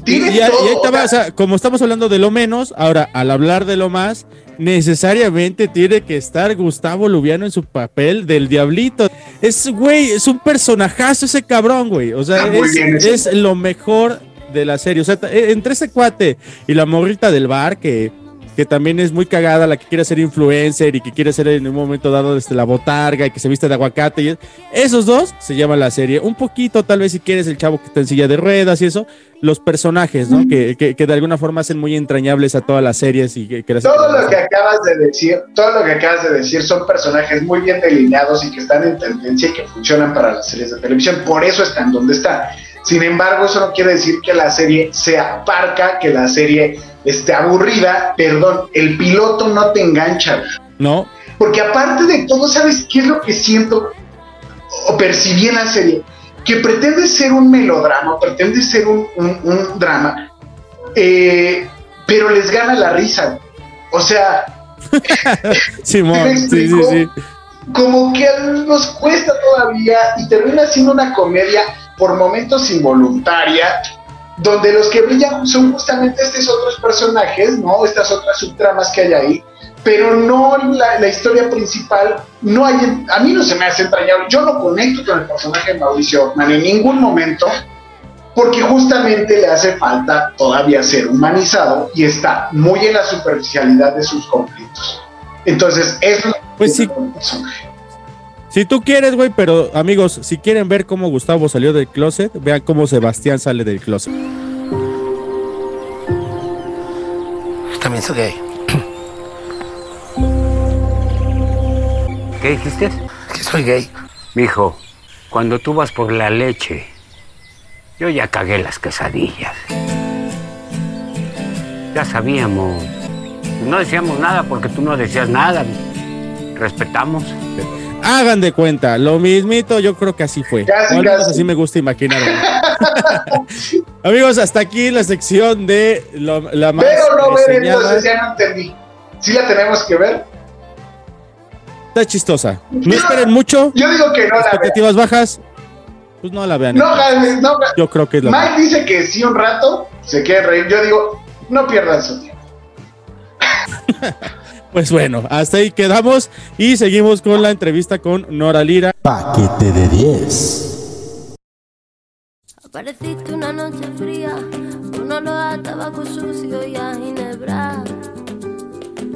Y, ahí- te o sea, como estamos hablando de lo menos, ahora al hablar de lo más, necesariamente tiene que estar Gustavo Lubiano en su papel del diablito. Es, güey, es un personajazo ese cabrón, güey. O sea, muy es, es lo mejor de la serie. O sea, t- entre ese cuate y la morrita del bar, que, que también es muy cagada, la que quiere ser influencer y que quiere ser en un momento dado desde la botarga y que se viste de aguacate. Y esos dos se llama la serie. Un poquito, tal vez, si quieres, el chavo que está en silla de ruedas y eso, los personajes, ¿no? Que, que, que de alguna forma hacen muy entrañables a todas las series y que, que las- todo lo que acabas de decir, todo lo que acabas de decir son personajes muy bien delineados y que están en tendencia y que funcionan para las series de televisión. Por eso están donde están. Sin embargo, eso no quiere decir que la serie sea parca, que la serie esté aburrida. Perdón, el piloto no te engancha. ¿no? Porque aparte de todo, ¿sabes qué es lo que siento o percibí en la serie? Que pretende ser un melodrama, pretende ser un, un- un drama, eh, pero les gana la risa. O sea, [laughs] Simón, ¿Me sí, sí. como que nos cuesta todavía y termina siendo una comedia por momentos involuntaria, donde los que brillan son justamente estos otros personajes, ¿no? Estas otras subtramas que hay ahí, pero no la, la historia principal, no hay, a mí no se me hace entrañable, yo no conecto con el personaje de Mauricio Ockman en ningún momento, porque justamente le hace falta todavía ser humanizado y está muy en la superficialidad de sus conflictos. Entonces, eso es Pues sí. Si tú quieres, güey, pero amigos, si quieren ver cómo Gustavo salió del closet, vean cómo Sebastián sale del closet. También soy gay. ¿Qué dijiste? Que soy gay. Mijo, cuando tú vas por la leche, yo ya cagué las quesadillas. Ya sabíamos. No decíamos nada porque tú no decías nada. Respetamos. Hagan de cuenta, lo mismito, yo creo que así fue. Casi, O al menos casi. así me gusta imaginar. [laughs] Amigos, hasta aquí la sección de lo- la más Pero no ver, entonces ya no entendí. Sí la tenemos que ver. Está chistosa. No esperen mucho. Yo digo que no la vean. Expectativas bajas. Pues no la vean. No. Yo creo que es la Mike dice que sí un rato se quiere reír. Yo digo, no pierdan su tiempo. [laughs] Pues bueno, hasta ahí quedamos y seguimos con la entrevista con Nora Lira. Paquete de 10. Apareciste una noche fría, con olor a tabaco sucio y a ginebra.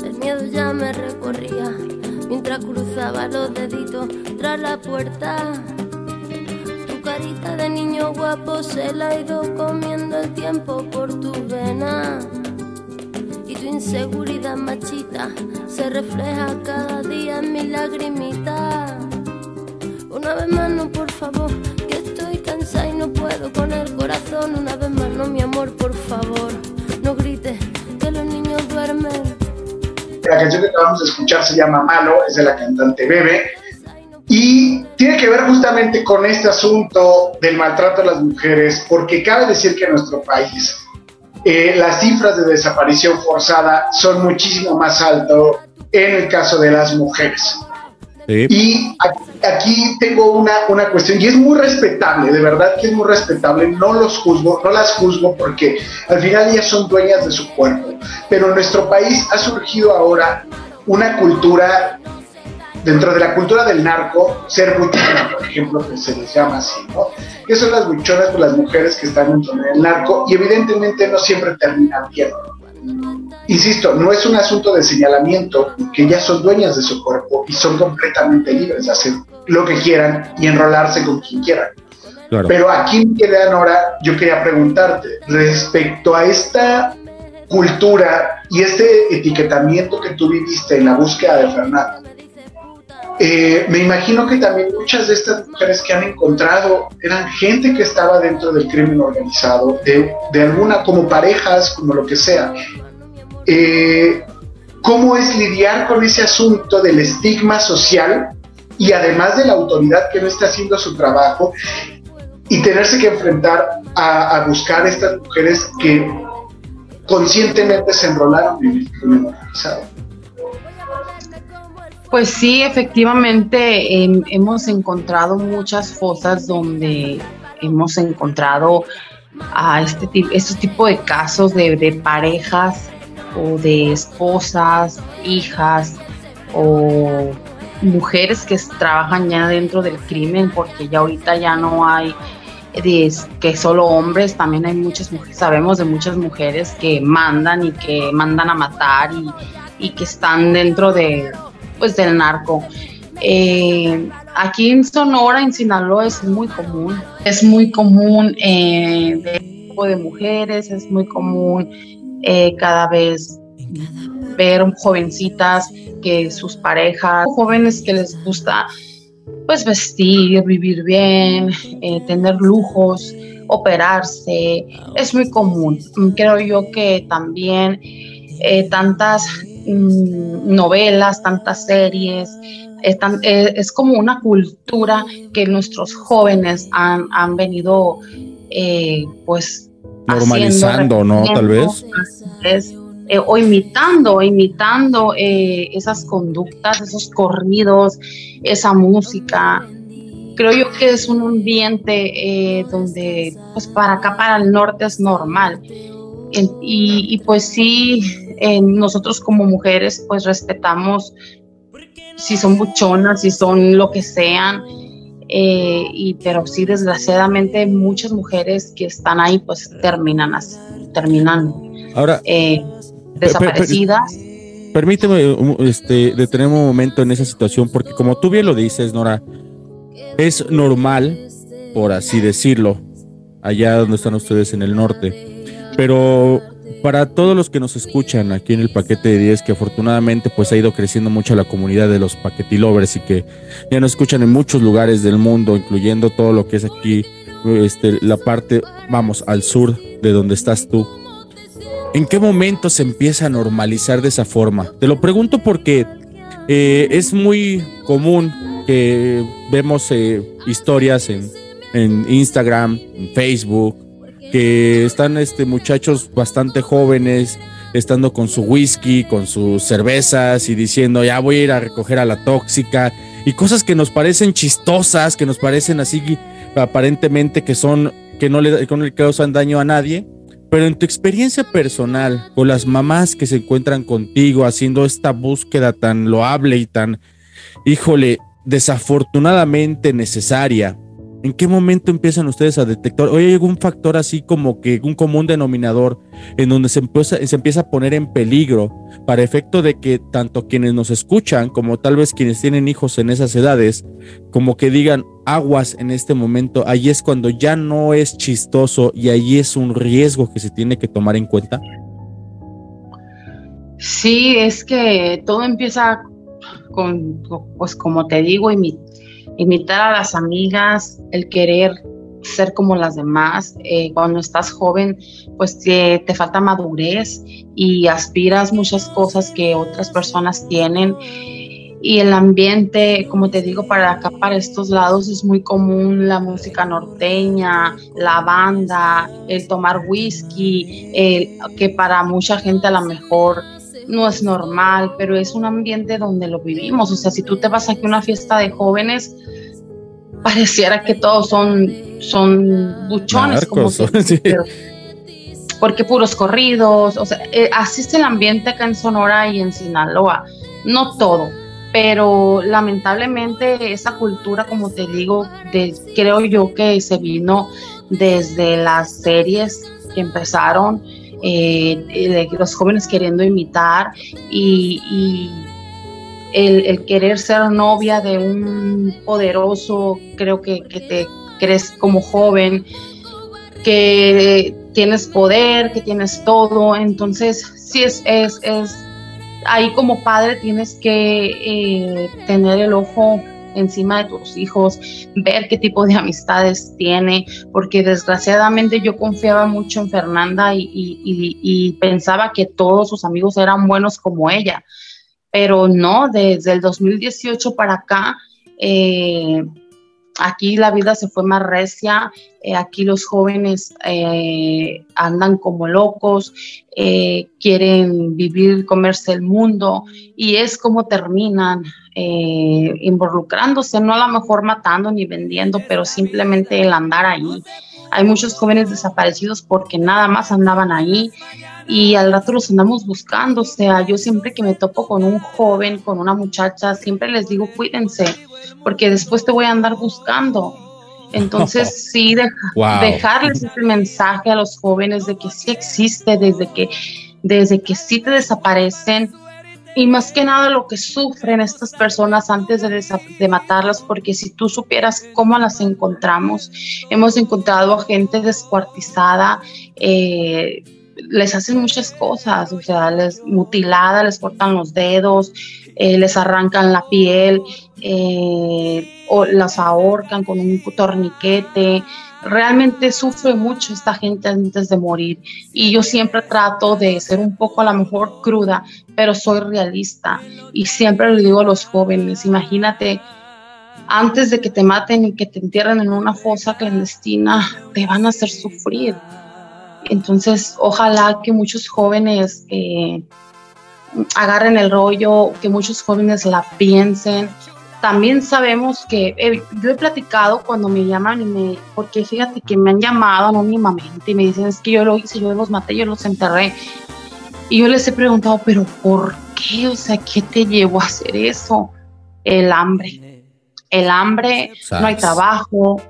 El miedo ya me recorría mientras cruzaba los deditos tras la puerta. Tu carita de niño guapo se la ha ido comiendo el tiempo por tu vena. Y tu inseguridad machita se refleja cada día en mi lagrimita. Una vez más, no, por favor, y no puedo con corazón. Una vez más, no, mi amor, por favor, no grites que los niños duermen. La canción que acabamos de escuchar se llama Malo, es de la cantante Bebe. Y tiene que ver justamente con este asunto del maltrato a las mujeres, porque cabe decir que en nuestro país eh, las cifras de desaparición forzada son muchísimo más alto en el caso de las mujeres. Y aquí, tengo una, una cuestión, y es muy respetable, de verdad que es muy respetable, no los juzgo, no las juzgo porque al final ellas son dueñas de su cuerpo, pero en nuestro país ha surgido ahora una cultura, dentro de la cultura del narco, ser buchona, por ejemplo, que se les llama así, ¿no? Que son las buchonas, pues las mujeres que están dentro del narco, y evidentemente no siempre terminan bien. Insisto, no es un asunto de señalamiento, que ellas son dueñas de su cuerpo y son completamente libres de hacer lo que quieran y enrolarse con quien quieran. Claro. Pero aquí, Nora, yo quería preguntarte, respecto a esta cultura y este etiquetamiento que tú viviste en la búsqueda de Fernando, eh, me imagino que también muchas de estas mujeres que han encontrado eran gente que estaba dentro del crimen organizado, de, alguna, como parejas, como lo que sea. Eh, ¿Cómo es lidiar con ese asunto del estigma social y además de la autoridad que no está haciendo su trabajo y tenerse que enfrentar a, a buscar estas mujeres que conscientemente se enrolaron en el crimen organizado? Pues sí, efectivamente eh, hemos encontrado muchas fosas donde hemos encontrado a este, este tipo de casos de, parejas o de esposas, hijas o mujeres que trabajan ya dentro del crimen porque ya ahorita ya no hay de, que solo hombres, también hay muchas mujeres, sabemos de muchas mujeres que mandan y que mandan a matar y que están dentro de pues del narco. Eh, aquí en Sonora, en Sinaloa, es muy común. Es muy común eh, de de mujeres, es muy común eh, cada vez ver jovencitas que sus parejas, jóvenes que les gusta pues vestir, vivir bien, eh, tener lujos, operarse, es muy común. Creo yo que también tantas mm, novelas, tantas series, es, tan, eh, es, como una cultura que nuestros jóvenes han, han venido eh, pues normalizando, ¿no? Tal vez. Es, eh, o imitando, imitando eh, esas conductas, esos corridos, esa música. Creo yo que es un ambiente eh, donde, pues para acá, para el norte es normal. Y, y pues sí, nosotros como mujeres, pues respetamos si son buchonas, si son lo que sean, eh, y, pero sí, desgraciadamente, muchas mujeres que están ahí, pues terminan así, terminan Ahora, eh, desaparecidas. Per, per, permíteme este, detener un momento en esa situación, porque como tú bien lo dices, Nora, es normal, por así decirlo, allá donde están ustedes en el norte, pero para todos los que nos escuchan aquí en el paquete de 10, que afortunadamente pues ha ido creciendo mucho la comunidad de los paquetilovers y que ya nos escuchan en muchos lugares del mundo, incluyendo todo lo que es aquí, este, la parte, vamos, al sur de donde estás tú. ¿En qué momento se empieza a normalizar de esa forma? Te lo pregunto porque eh, es muy común que vemos eh, historias en, en Instagram, en Facebook, que están este muchachos bastante jóvenes estando con su whisky, con sus cervezas y diciendo ya voy a ir a recoger a la tóxica y cosas que nos parecen chistosas, que nos parecen así aparentemente que son que no le, que no le causan daño a nadie, Pero en tu experiencia personal, con las mamás que se encuentran contigo haciendo esta búsqueda tan loable y tan, híjole, desafortunadamente necesaria, ¿En qué momento empiezan ustedes a detectar? Hay algún factor así como que un común denominador en donde se empieza, se empieza a poner en peligro para efecto de que tanto quienes nos escuchan como tal vez quienes tienen hijos en esas edades, como que digan aguas en este momento, ahí es cuando ya no es chistoso y ahí es un riesgo que se tiene que tomar en cuenta. Sí, es que todo empieza con, pues como te digo, y mi imitar a las amigas, el querer ser como las demás. Eh, cuando estás joven, pues te, te, falta madurez y aspiras muchas cosas que otras personas tienen. Y el ambiente, como te digo, para acá, para estos lados es muy común la música norteña, la banda, el tomar whisky, que para mucha gente a lo mejor no es normal, pero es un ambiente donde lo vivimos. O sea, si tú te vas aquí a una fiesta de jóvenes, pareciera que todos son, son buchones, como [laughs] porque puros corridos, o sea, eh, así es el ambiente acá en Sonora y en Sinaloa, no todo, pero lamentablemente esa cultura, como te digo, de, creo yo que se vino desde las series que empezaron, eh, los jóvenes queriendo imitar y el, querer ser novia de un poderoso, creo que, te crees como joven, que tienes poder, que tienes todo, entonces sí es, es, es ahí como padre tienes que eh, tener el ojo encima de tus hijos, ver qué tipo de amistades tiene, porque desgraciadamente yo confiaba mucho en Fernanda y pensaba que todos sus amigos eran buenos como ella. Pero no, desde el 2018 para acá, eh, aquí la vida se fue más recia, eh, aquí los jóvenes eh, andan como locos, quieren vivir, comerse el mundo y es como terminan involucrándose, no a lo mejor matando ni vendiendo, pero simplemente el andar ahí. Hay muchos jóvenes desaparecidos porque nada más andaban ahí y al rato los andamos buscando. O sea, yo siempre que me topo con un joven, con una muchacha, siempre les digo, cuídense, porque después te voy a andar buscando. Entonces, [laughs] sí, dejarles ese mensaje a los jóvenes de que sí existe, desde que, desde que sí te desaparecen, y más que nada lo que sufren estas personas antes de, de, matarlas, porque si tú supieras cómo las encontramos, hemos encontrado a gente descuartizada, eh, les hacen muchas cosas, o sea, les mutilada, les cortan los dedos, eh, les arrancan la piel, eh, o las ahorcan con un torniquete. Realmente sufre mucho esta gente antes de morir. Y yo siempre trato de ser un poco a lo mejor cruda, pero soy realista. Y siempre le digo a los jóvenes, imagínate antes de que te maten y que te entierren en una fosa clandestina, te van a hacer sufrir. Entonces, ojalá que muchos jóvenes eh, agarren el rollo, que muchos jóvenes la piensen. También sabemos que eh, yo he platicado cuando me llaman y me, porque fíjate que me han llamado anónimamente y me dicen es que yo lo hice, yo los maté, yo los enterré. Y yo les he preguntado, pero ¿por qué? O sea, ¿qué te llevó a hacer eso? El hambre. El hambre, no hay trabajo,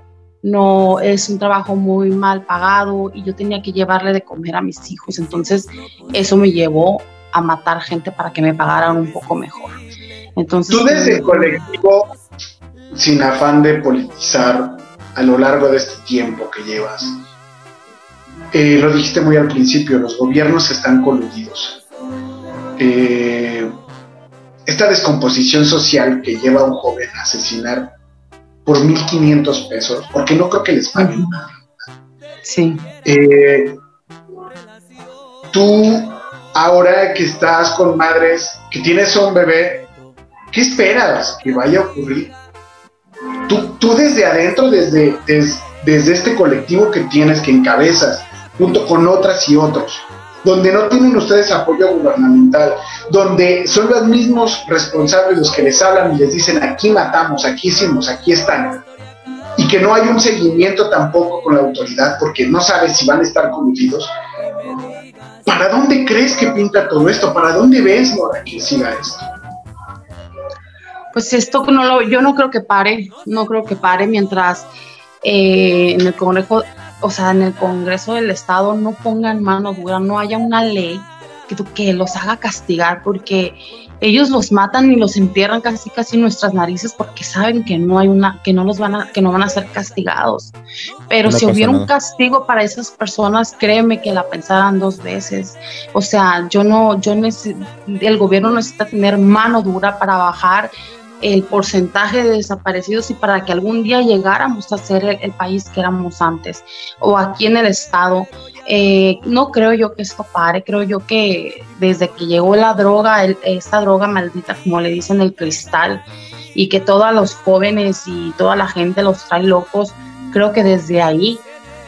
no es un trabajo muy mal pagado y yo tenía que llevarle de comer a mis hijos. Entonces eso me llevó a matar gente para que me pagaran un poco mejor. Entonces, Tú desde el colectivo, sin afán de politizar a lo largo de este tiempo que llevas, eh, lo dijiste muy al principio, los gobiernos están coludidos. Eh, esta descomposición social que lleva a un joven a asesinar por 1.500 pesos, porque no creo que les paguen nada. Sí. Eh, tú, ahora que estás con madres, que tienes un bebé, ¿qué esperas que vaya a ocurrir? Tú, tú desde adentro, desde, desde este colectivo que tienes, que encabezas, junto con otras y otros, donde no tienen ustedes apoyo gubernamental, donde son los mismos responsables los que les hablan y les dicen aquí matamos, aquí hicimos, aquí están, y que no hay un seguimiento tampoco con la autoridad porque no sabes si van a estar coludidos, ¿Para dónde crees que pinta todo esto? ¿Para dónde ves, que siga esto? Pues esto no lo, yo no creo que pare, no creo que pare mientras eh, en el Congreso, o sea, en el Congreso del Estado no pongan mano dura, no haya una ley que, que los haga castigar, porque ellos los matan y los entierran casi casi en nuestras narices porque saben que no hay una que no los van a que no van a ser castigados. Pero si hubiera un castigo para esas personas créeme que la pensaran dos veces. O sea yo no yo el gobierno necesita tener mano dura para bajar el porcentaje de desaparecidos y para que algún día llegáramos a ser el, país que éramos antes o aquí en el estado. Eh, no creo yo que esto pare, creo yo que desde que llegó la droga, esta droga maldita, como le dicen, el cristal, y que todos los jóvenes y toda la gente los trae locos, creo que desde ahí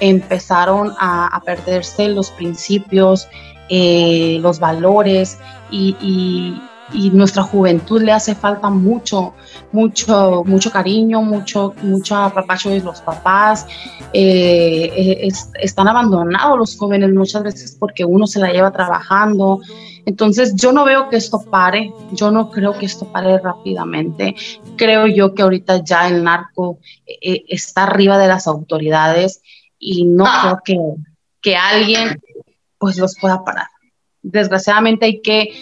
empezaron a, perderse los principios, eh, los valores y, y nuestra juventud le hace falta mucho, mucho, mucho cariño, mucho, mucho apapacho de los papás. Eh, eh, están abandonados los jóvenes muchas veces porque uno se la lleva trabajando. Entonces yo no veo que esto pare, yo no creo que esto pare rápidamente. Creo yo que ahorita ya el narco eh, está arriba de las autoridades y no creo que, que alguien pues los pueda parar. Desgraciadamente hay que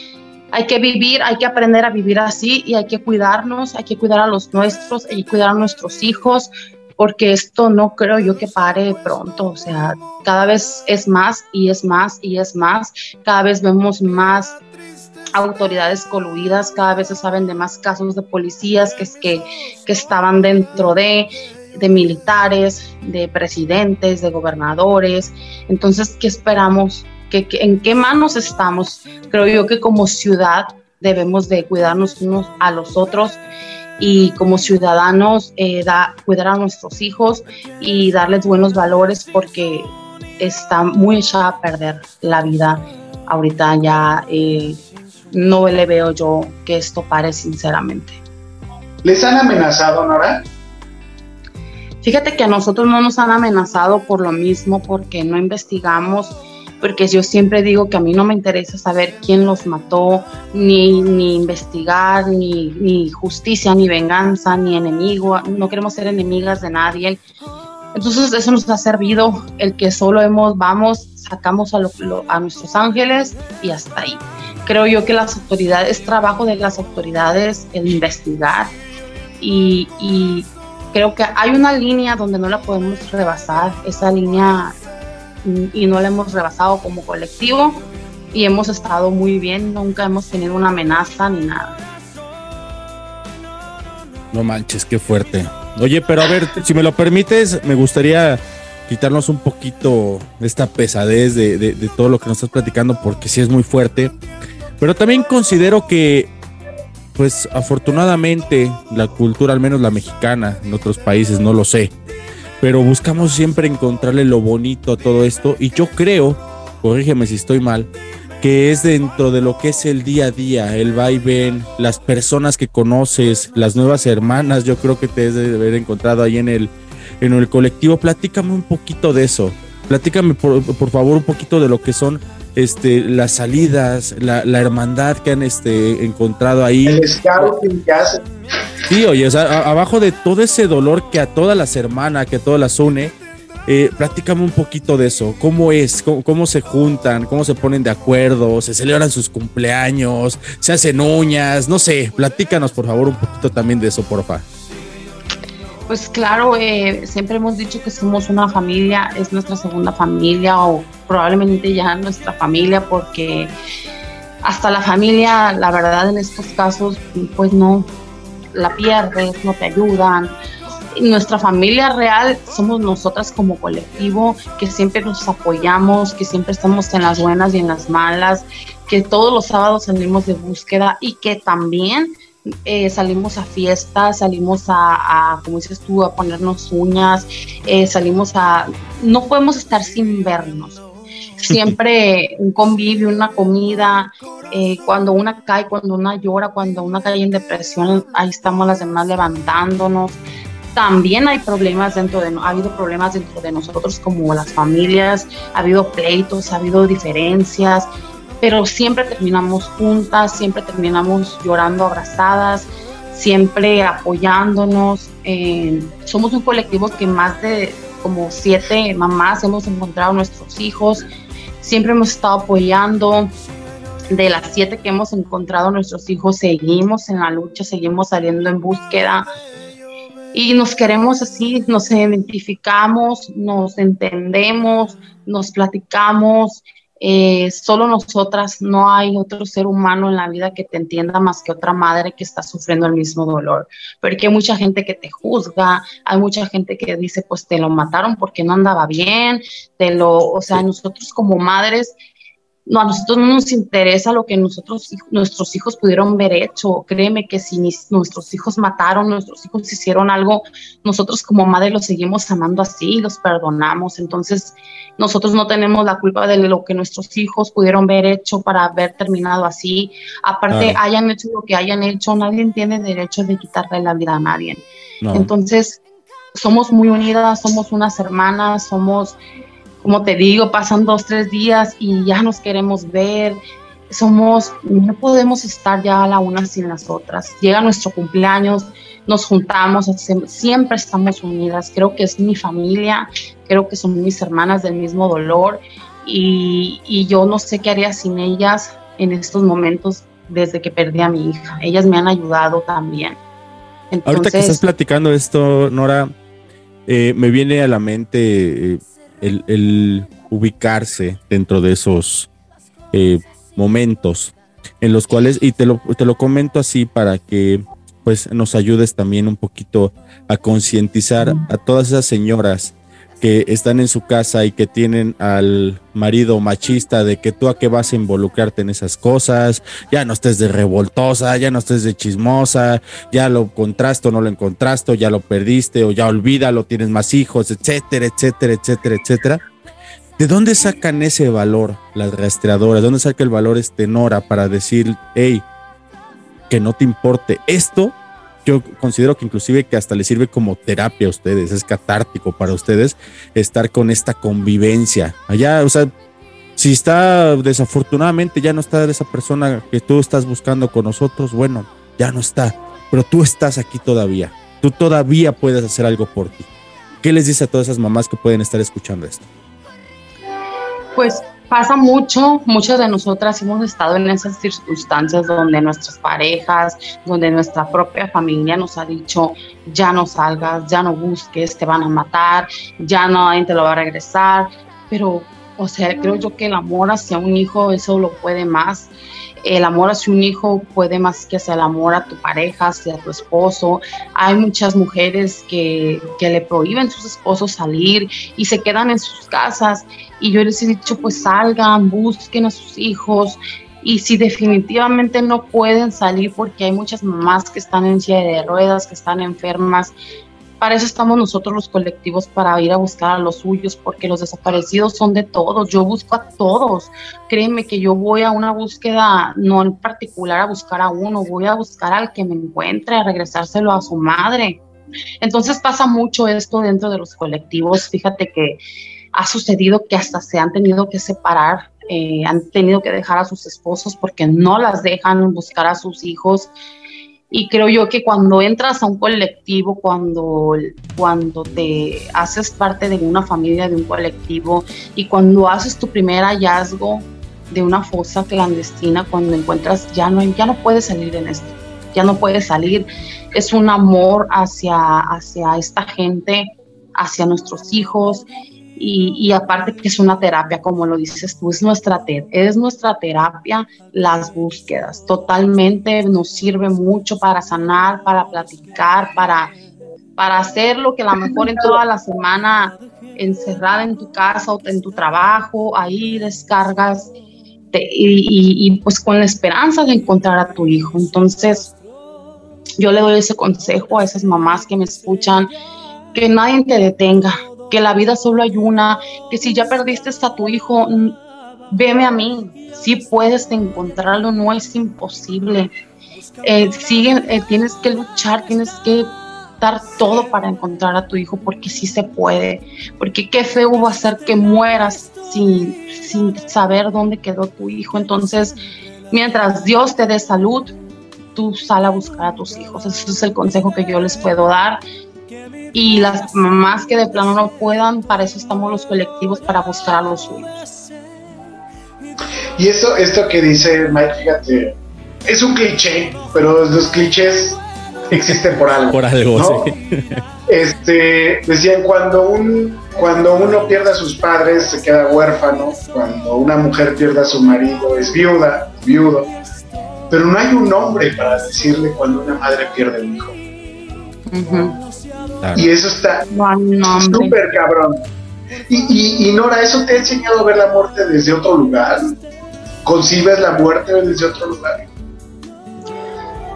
hay que vivir, hay que aprender a vivir así y hay que cuidarnos, hay que cuidar a los nuestros, que cuidar a nuestros hijos, porque esto no creo yo que pare pronto, o sea, cada vez es más y es más y es más, cada vez vemos más autoridades coludidas, cada vez se saben de más casos de policías que, que, que estaban dentro de, de militares, de presidentes, de gobernadores. Entonces, ¿qué esperamos? En qué manos estamos. Creo yo que como ciudad debemos de cuidarnos unos a los otros y como ciudadanos eh, da, cuidar a nuestros hijos y darles buenos valores porque está muy echada a perder la vida. Ahorita ya eh, no le veo yo que esto pare sinceramente. ¿Les han amenazado, Nora? Fíjate que a nosotros no nos han amenazado por lo mismo, porque no investigamos porque yo siempre digo que a mí no me interesa saber quién los mató, ni, ni investigar, ni, ni, justicia, ni venganza, ni enemigo, no queremos ser enemigas de nadie. Entonces eso nos ha servido el que solo hemos, vamos, sacamos a, nuestros ángeles y hasta ahí. Creo yo que las autoridades, es trabajo de las autoridades el investigar y, y creo que hay una línea donde no la podemos rebasar, esa línea y no la hemos rebasado como colectivo y hemos estado muy bien, nunca hemos tenido una amenaza ni nada. No manches, qué fuerte. Oye, pero a ver, si me lo permites, me gustaría quitarnos un poquito de esta pesadez de, de, todo lo que nos estás platicando, porque sí es muy fuerte. Pero también considero que, pues afortunadamente, la cultura, al menos la mexicana, en otros países, no lo sé, pero buscamos siempre encontrarle lo bonito a todo esto y yo creo, corrígeme si estoy mal, que es dentro de lo que es el día a día, el vaivén, las personas que conoces, las nuevas hermanas, yo creo que te debes de haber encontrado ahí en el, en el colectivo. Platícame un poquito de eso. Platícame por, por favor un poquito de lo que son este, las salidas, la, hermandad que han este, encontrado ahí. El. Sí, oye, o sea, abajo de todo ese dolor que a todas las hermanas, que a todas las une, eh, platícame un poquito de eso. ¿Cómo es? ¿Cómo, se juntan? ¿Cómo se ponen de acuerdo? ¿Se celebran sus cumpleaños? ¿Se hacen uñas? No sé, platícanos por favor un poquito también de eso, porfa. Pues claro, eh, siempre hemos dicho que somos una familia, es nuestra segunda familia o probablemente ya nuestra familia porque hasta la familia, la verdad en estos casos, pues no, la pierdes, no te ayudan. Nuestra familia real somos nosotras como colectivo, que siempre nos apoyamos, que siempre estamos en las buenas y en las malas, que todos los sábados salimos de búsqueda y que también eh, salimos a fiestas, salimos a, como dices tú, a ponernos uñas, eh, salimos a... No podemos estar sin vernos. Siempre un convivio, una comida, eh, cuando una cae, cuando una llora, cuando una cae en depresión, ahí estamos las demás levantándonos. también hay problemas dentro de, ha habido problemas dentro de nosotros como las familias, ha habido pleitos, ha habido diferencias, pero siempre terminamos juntas, siempre terminamos llorando abrazadas, siempre apoyándonos. Eh, somos un colectivo que más de como siete mamás hemos encontrado nuestros hijos, siempre hemos estado apoyando. De las siete que hemos encontrado nuestros hijos, seguimos en la lucha, seguimos saliendo en búsqueda y nos queremos así, nos identificamos, nos entendemos, nos platicamos. Eh, solo nosotras, no hay otro ser humano en la vida que te entienda más que otra madre que está sufriendo el mismo dolor. Porque hay mucha gente que te juzga, hay mucha gente que dice, pues te lo mataron porque no andaba bien, te lo, o sea, nosotros como madres no, a nosotros no nos interesa lo que nosotros, nuestros hijos pudieron ver hecho. Créeme que si nuestros hijos mataron, nuestros hijos hicieron algo, nosotros como madre los seguimos amando así, los perdonamos. Entonces, nosotros no tenemos la culpa de lo que nuestros hijos pudieron ver hecho para haber terminado así. Aparte, hayan hecho lo que hayan hecho, nadie tiene derecho de quitarle la vida a nadie. Entonces, somos muy unidas, somos unas hermanas, somos como te digo, pasan dos, tres días y ya nos queremos ver. Somos, no podemos estar ya la una sin las otras. Llega nuestro cumpleaños, nos juntamos, siempre estamos unidas. Creo que es mi familia, creo que son mis hermanas del mismo dolor y, y yo no sé qué haría sin ellas en estos momentos desde que perdí a mi hija. Ellas me han ayudado también. Ahorita que estás platicando esto, Nora, eh, me viene a la mente eh, el, ubicarse dentro de esos eh, momentos en los cuales, y te lo, te lo comento así para que pues nos ayudes también un poquito a concientizar a todas esas señoras que están en su casa y que tienen al marido machista de que tú a qué vas a involucrarte en esas cosas, ya no estés de revoltosa, ya no estés de chismosa, ya lo encontraste o no lo encontraste, ya lo perdiste, o ya olvídalo, tienes más hijos, etcétera, etcétera, etcétera, etcétera. ¿De dónde sacan ese valor las rastreadoras? ¿De dónde saca el valor este Nora para decir, hey, que no te importe esto yo considero que inclusive que hasta le sirve como terapia a ustedes, es catártico para ustedes estar con esta convivencia. Allá, o sea, si está desafortunadamente ya no está esa persona que tú estás buscando con nosotros, bueno, ya no está, pero tú estás aquí todavía. Tú todavía puedes hacer algo por ti. ¿Qué les dice a todas esas mamás que pueden estar escuchando esto? Pues pasa mucho, muchas de nosotras hemos estado en esas circunstancias donde nuestras parejas, donde nuestra propia familia nos ha dicho, ya no salgas, ya no busques, te van a matar, ya nadie te lo va a regresar, pero, o sea, creo yo que el amor hacia un hijo, eso lo puede más el amor hacia un hijo puede más que hacia el amor a tu pareja, hacia tu esposo. Hay muchas mujeres que, que le prohíben a sus esposos salir y se quedan en sus casas. Y yo les he dicho, pues salgan, busquen a sus hijos. Y si definitivamente no pueden salir porque hay muchas mamás que están en silla de ruedas, que están enfermas, para eso estamos nosotros los colectivos, para ir a buscar a los suyos, porque los desaparecidos son de todos, yo busco a todos, créeme que yo voy a una búsqueda, no en particular a buscar a uno, voy a buscar al que me encuentre, a regresárselo a su madre. Entonces pasa mucho esto dentro de los colectivos, fíjate que ha sucedido que hasta se han tenido que separar, eh, han tenido que dejar a sus esposos porque no las dejan buscar a sus hijos y creo yo que cuando entras a un colectivo, cuando, cuando te haces parte de una familia, de un colectivo, y cuando haces tu primer hallazgo de una fosa clandestina, cuando encuentras, ya no, ya no puedes salir en esto, ya no puedes salir. Es un amor hacia, hacia esta gente, hacia nuestros hijos, y, aparte que es una terapia, como lo dices tú, es nuestra, es nuestra terapia las búsquedas. Totalmente nos sirve mucho para sanar, para platicar, para, para hacer lo que a lo mejor en toda la semana encerrada en tu casa o en tu trabajo, ahí descargas y, y pues con la esperanza de encontrar a tu hijo. Entonces, yo le doy ese consejo a esas mamás que me escuchan, que nadie te detenga, que la vida solo hay una, que si ya perdiste a tu hijo, veme a mí, si puedes encontrarlo, no es imposible. Eh, eh, tienes que luchar, tienes que dar todo para encontrar a tu hijo porque sí se puede, porque qué feo va a ser que mueras sin, sin saber dónde quedó tu hijo. Entonces, mientras Dios te dé salud, tú sal a buscar a tus hijos. Ese es el consejo que yo les puedo dar. Y las mamás que de plano no puedan, para eso estamos los colectivos, para buscar a los suyos. Y esto, esto que dice Mike, fíjate, es un cliché, pero los clichés existen por algo. Por algo, ¿no? sí. Este, decían, cuando, un, cuando uno pierde a sus padres, se queda huérfano, cuando una mujer pierde a su marido, es viuda, viudo, pero no hay un nombre para decirle cuando una madre pierde un hijo. Claro. Y eso está No súper cabrón. Y, y, y Nora, ¿eso te ha enseñado a ver la muerte desde otro lugar? ¿Concibes la muerte desde otro lugar?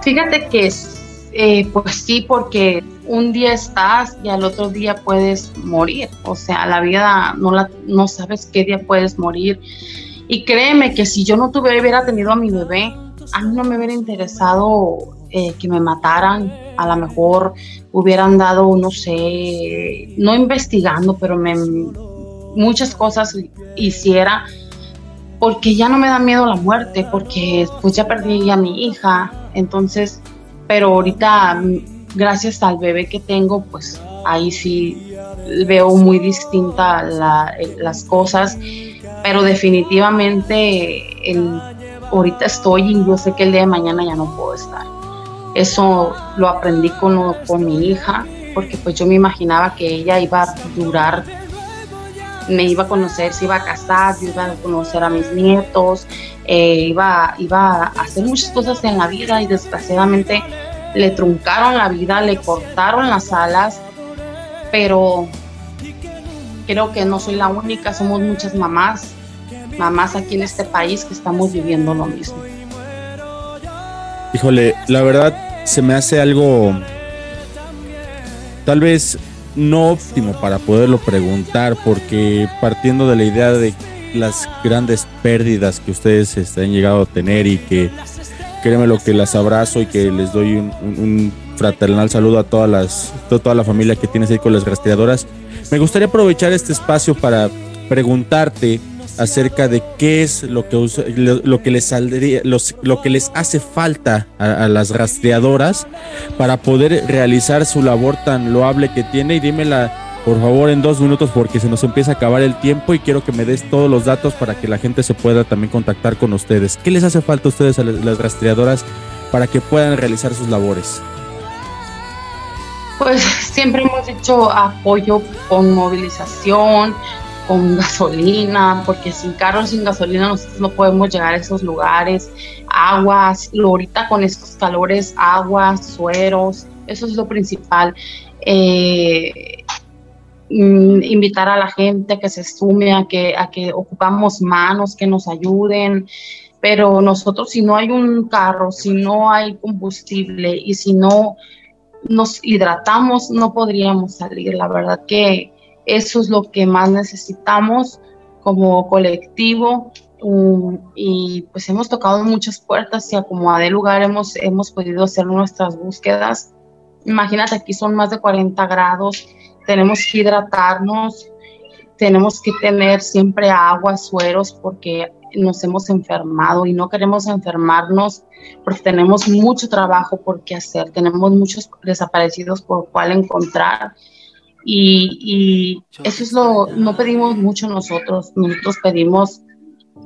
Fíjate que eh, pues sí, porque un día estás y al otro día puedes morir. O sea, la vida no, la, no sabes qué día puedes morir. Y créeme que si yo no tuviera, hubiera tenido a mi bebé, a mí no me hubiera interesado eh, que me mataran. A lo mejor hubieran dado, no sé, no investigando, pero me, muchas cosas hiciera porque ya no me da miedo la muerte, porque pues ya perdí a mi hija, entonces, pero ahorita, gracias al bebé que tengo, pues ahí sí veo muy distinta la- las cosas, pero definitivamente ahorita estoy y yo sé que el día de mañana ya no puedo estar. Eso lo aprendí con, mi hija, porque pues yo me imaginaba que ella iba a durar me iba a conocer, se iba a casar, yo iba a conocer a mis nietos, eh, iba a hacer muchas cosas en la vida y desgraciadamente le truncaron la vida, le cortaron las alas, pero creo que no soy la única, somos muchas mamás, mamás aquí en este país que estamos viviendo lo mismo. Híjole, la verdad se me hace algo tal vez no óptimo para poderlo preguntar, porque partiendo de la idea de las grandes pérdidas que ustedes este, han llegado a tener y que créeme lo que las abrazo y que les doy un, un- fraternal saludo a todas las, to- toda la familia que tienes ahí con las rastreadoras. Me gustaría aprovechar este espacio para preguntarte acerca de qué es lo que lo, lo que les saldría, los- lo que les hace falta a, las rastreadoras para poder realizar su labor tan loable que tiene y dímela por favor en dos minutos porque se nos empieza a acabar el tiempo y quiero que me des todos los datos para que la gente se pueda también contactar con ustedes. ¿Qué les hace falta a ustedes a las rastreadoras para que puedan realizar sus labores? Pues siempre hemos hecho apoyo con movilización, con gasolina, porque sin carro, sin gasolina nosotros no podemos llegar a esos lugares. Aguas, lo- ahorita con estos calores, aguas, sueros, eso es lo principal. Eh, mm, invitar a la gente a que se sume, a que, a que ocupamos manos, que nos ayuden. Pero nosotros si no hay un carro, si no hay combustible y si no nos hidratamos, no podríamos salir. La verdad que eso es lo que más necesitamos como colectivo. um, y pues hemos tocado muchas puertas y como a de lugar hemos, hemos podido hacer nuestras búsquedas. Imagínate, aquí son más de 40 grados, tenemos que hidratarnos, tenemos que tener siempre agua, sueros, porque nos hemos enfermado y no queremos enfermarnos porque tenemos mucho trabajo por qué hacer, tenemos muchos desaparecidos por cuál encontrar y, y eso es lo, no pedimos mucho nosotros, nosotros pedimos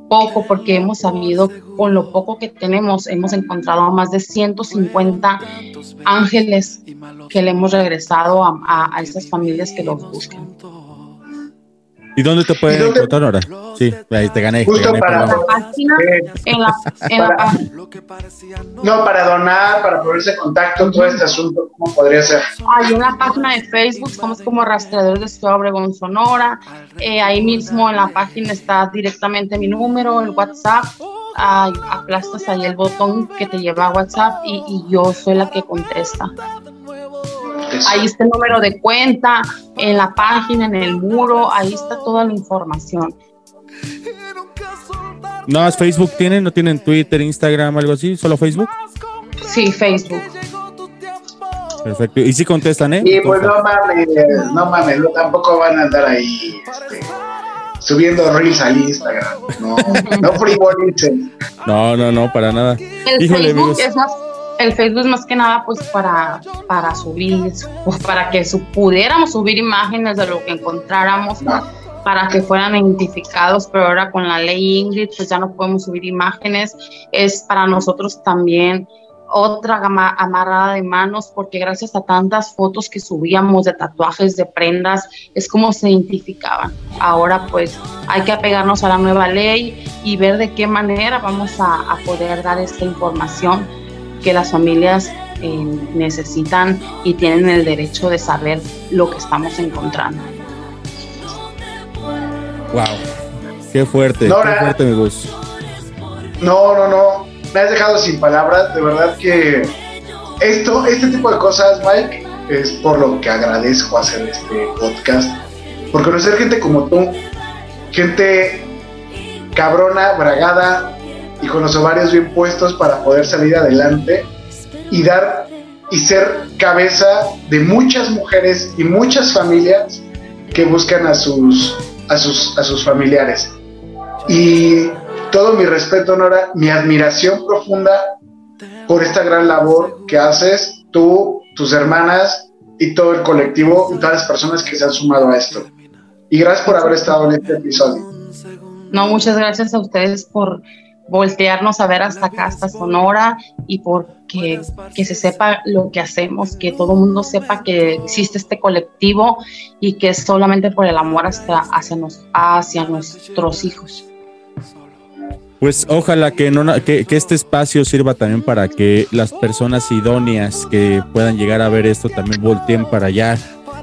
poco porque hemos sabido con lo poco que tenemos, hemos encontrado a más de 150 ángeles que le hemos regresado a, a, a esas familias que los buscan. ¿Y dónde te pueden encontrar ahora? Sí, ahí te gané. te Justo gané, para-. Página, en la, en No, para donar, para ponerse en contacto, todo este asunto, ¿cómo podría ser? Hay una página de Facebook, somos como Rastreadores de Ciudad Obregón, Sonora. Eh, ahí mismo en la página está directamente mi número, el WhatsApp. Ay, aplastas ahí el botón que te lleva a WhatsApp y, y yo soy la que contesta. Ahí está el número de cuenta, en la página, en el muro, ahí está toda la información. ¿No más Facebook tienen? ¿No tienen Twitter, Instagram, algo así? ¿Solo Facebook? Sí, Facebook. Perfecto. Y sí contestan, ¿eh? Y pues no mames, no mames, no, tampoco van a andar ahí este, subiendo reels al Instagram. No, [laughs] no frivolicen. No, no, no, para nada. El Híjole, Facebook amigos. es más, el Facebook es más que nada pues para, para subir, pues, para que su- pudiéramos subir imágenes de lo que encontráramos, para que fueran identificados, pero ahora con la ley Ingrid pues ya no podemos subir imágenes, es para nosotros también otra gama- amarrada de manos, porque gracias a tantas fotos que subíamos de tatuajes, de prendas, es como se identificaban. Ahora pues hay que apegarnos a la nueva ley y ver de qué manera vamos a, a poder dar esta información que las familias eh, necesitan y tienen el derecho de saber lo que estamos encontrando. Wow. Qué fuerte, qué fuerte, amigos. No, no, no. Me has dejado sin palabras. De verdad que esto, este tipo de cosas, Mike, es por lo que agradezco hacer este podcast. Por conocer gente como tú, gente cabrona, bragada y con los ovarios bien puestos para poder salir adelante y dar y ser cabeza de muchas mujeres y muchas familias que buscan a sus a sus a sus familiares. Y todo mi respeto, Nora, mi admiración profunda por esta gran labor que haces, tú, tus hermanas y todo el colectivo y todas las personas que se han sumado a esto. Y gracias por haber estado en este episodio. No, muchas gracias a ustedes por voltearnos a ver hasta acá, hasta Sonora, y por que, que se sepa lo que hacemos, que todo el mundo sepa que existe este colectivo y que es solamente por el amor hasta, hacia, nos, hacia nuestros hijos. Pues ojalá que, no, que, que este espacio sirva también para que las personas idóneas que puedan llegar a ver esto también volteen para allá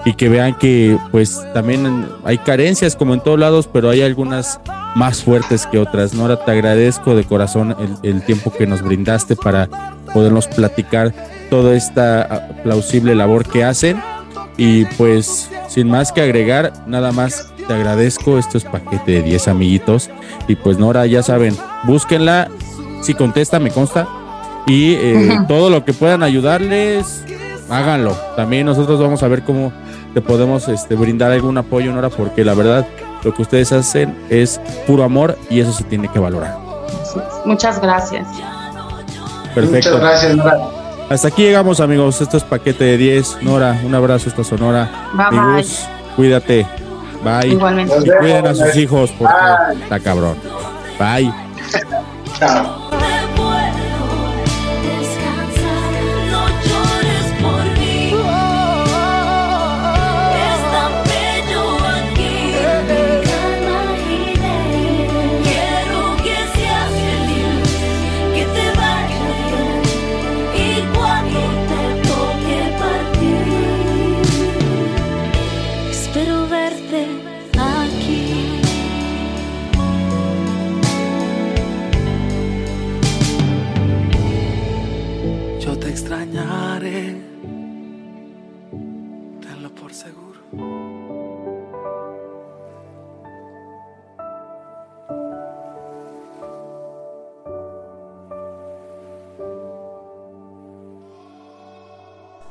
y que vean que pues también hay carencias como en todos lados, pero hay algunas más fuertes que otras. Nora, te agradezco de corazón el, el tiempo que nos brindaste para podernos platicar toda esta ah, plausible labor que hacen. Y pues sin más que agregar, nada más te agradezco. Esto es paquete de 10 amiguitos. Y pues Nora, ya saben, búsquenla. Si contesta, me consta. Y eh, todo lo que puedan ayudarles, háganlo. También nosotros vamos a ver cómo te podemos este, brindar algún apoyo, Nora, porque la verdad lo que ustedes hacen es puro amor y eso se tiene que valorar. Muchas gracias. Perfecto. Muchas gracias, Nora. Hasta aquí llegamos, amigos. Esto es paquete de 10. Nora, un abrazo hasta Sonora. Bye, Mi bye. Cuídate. Bye. Igualmente. Y cuiden a sus hijos porque está cabrón. Bye. Chao.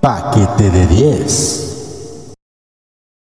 Paquete de 10.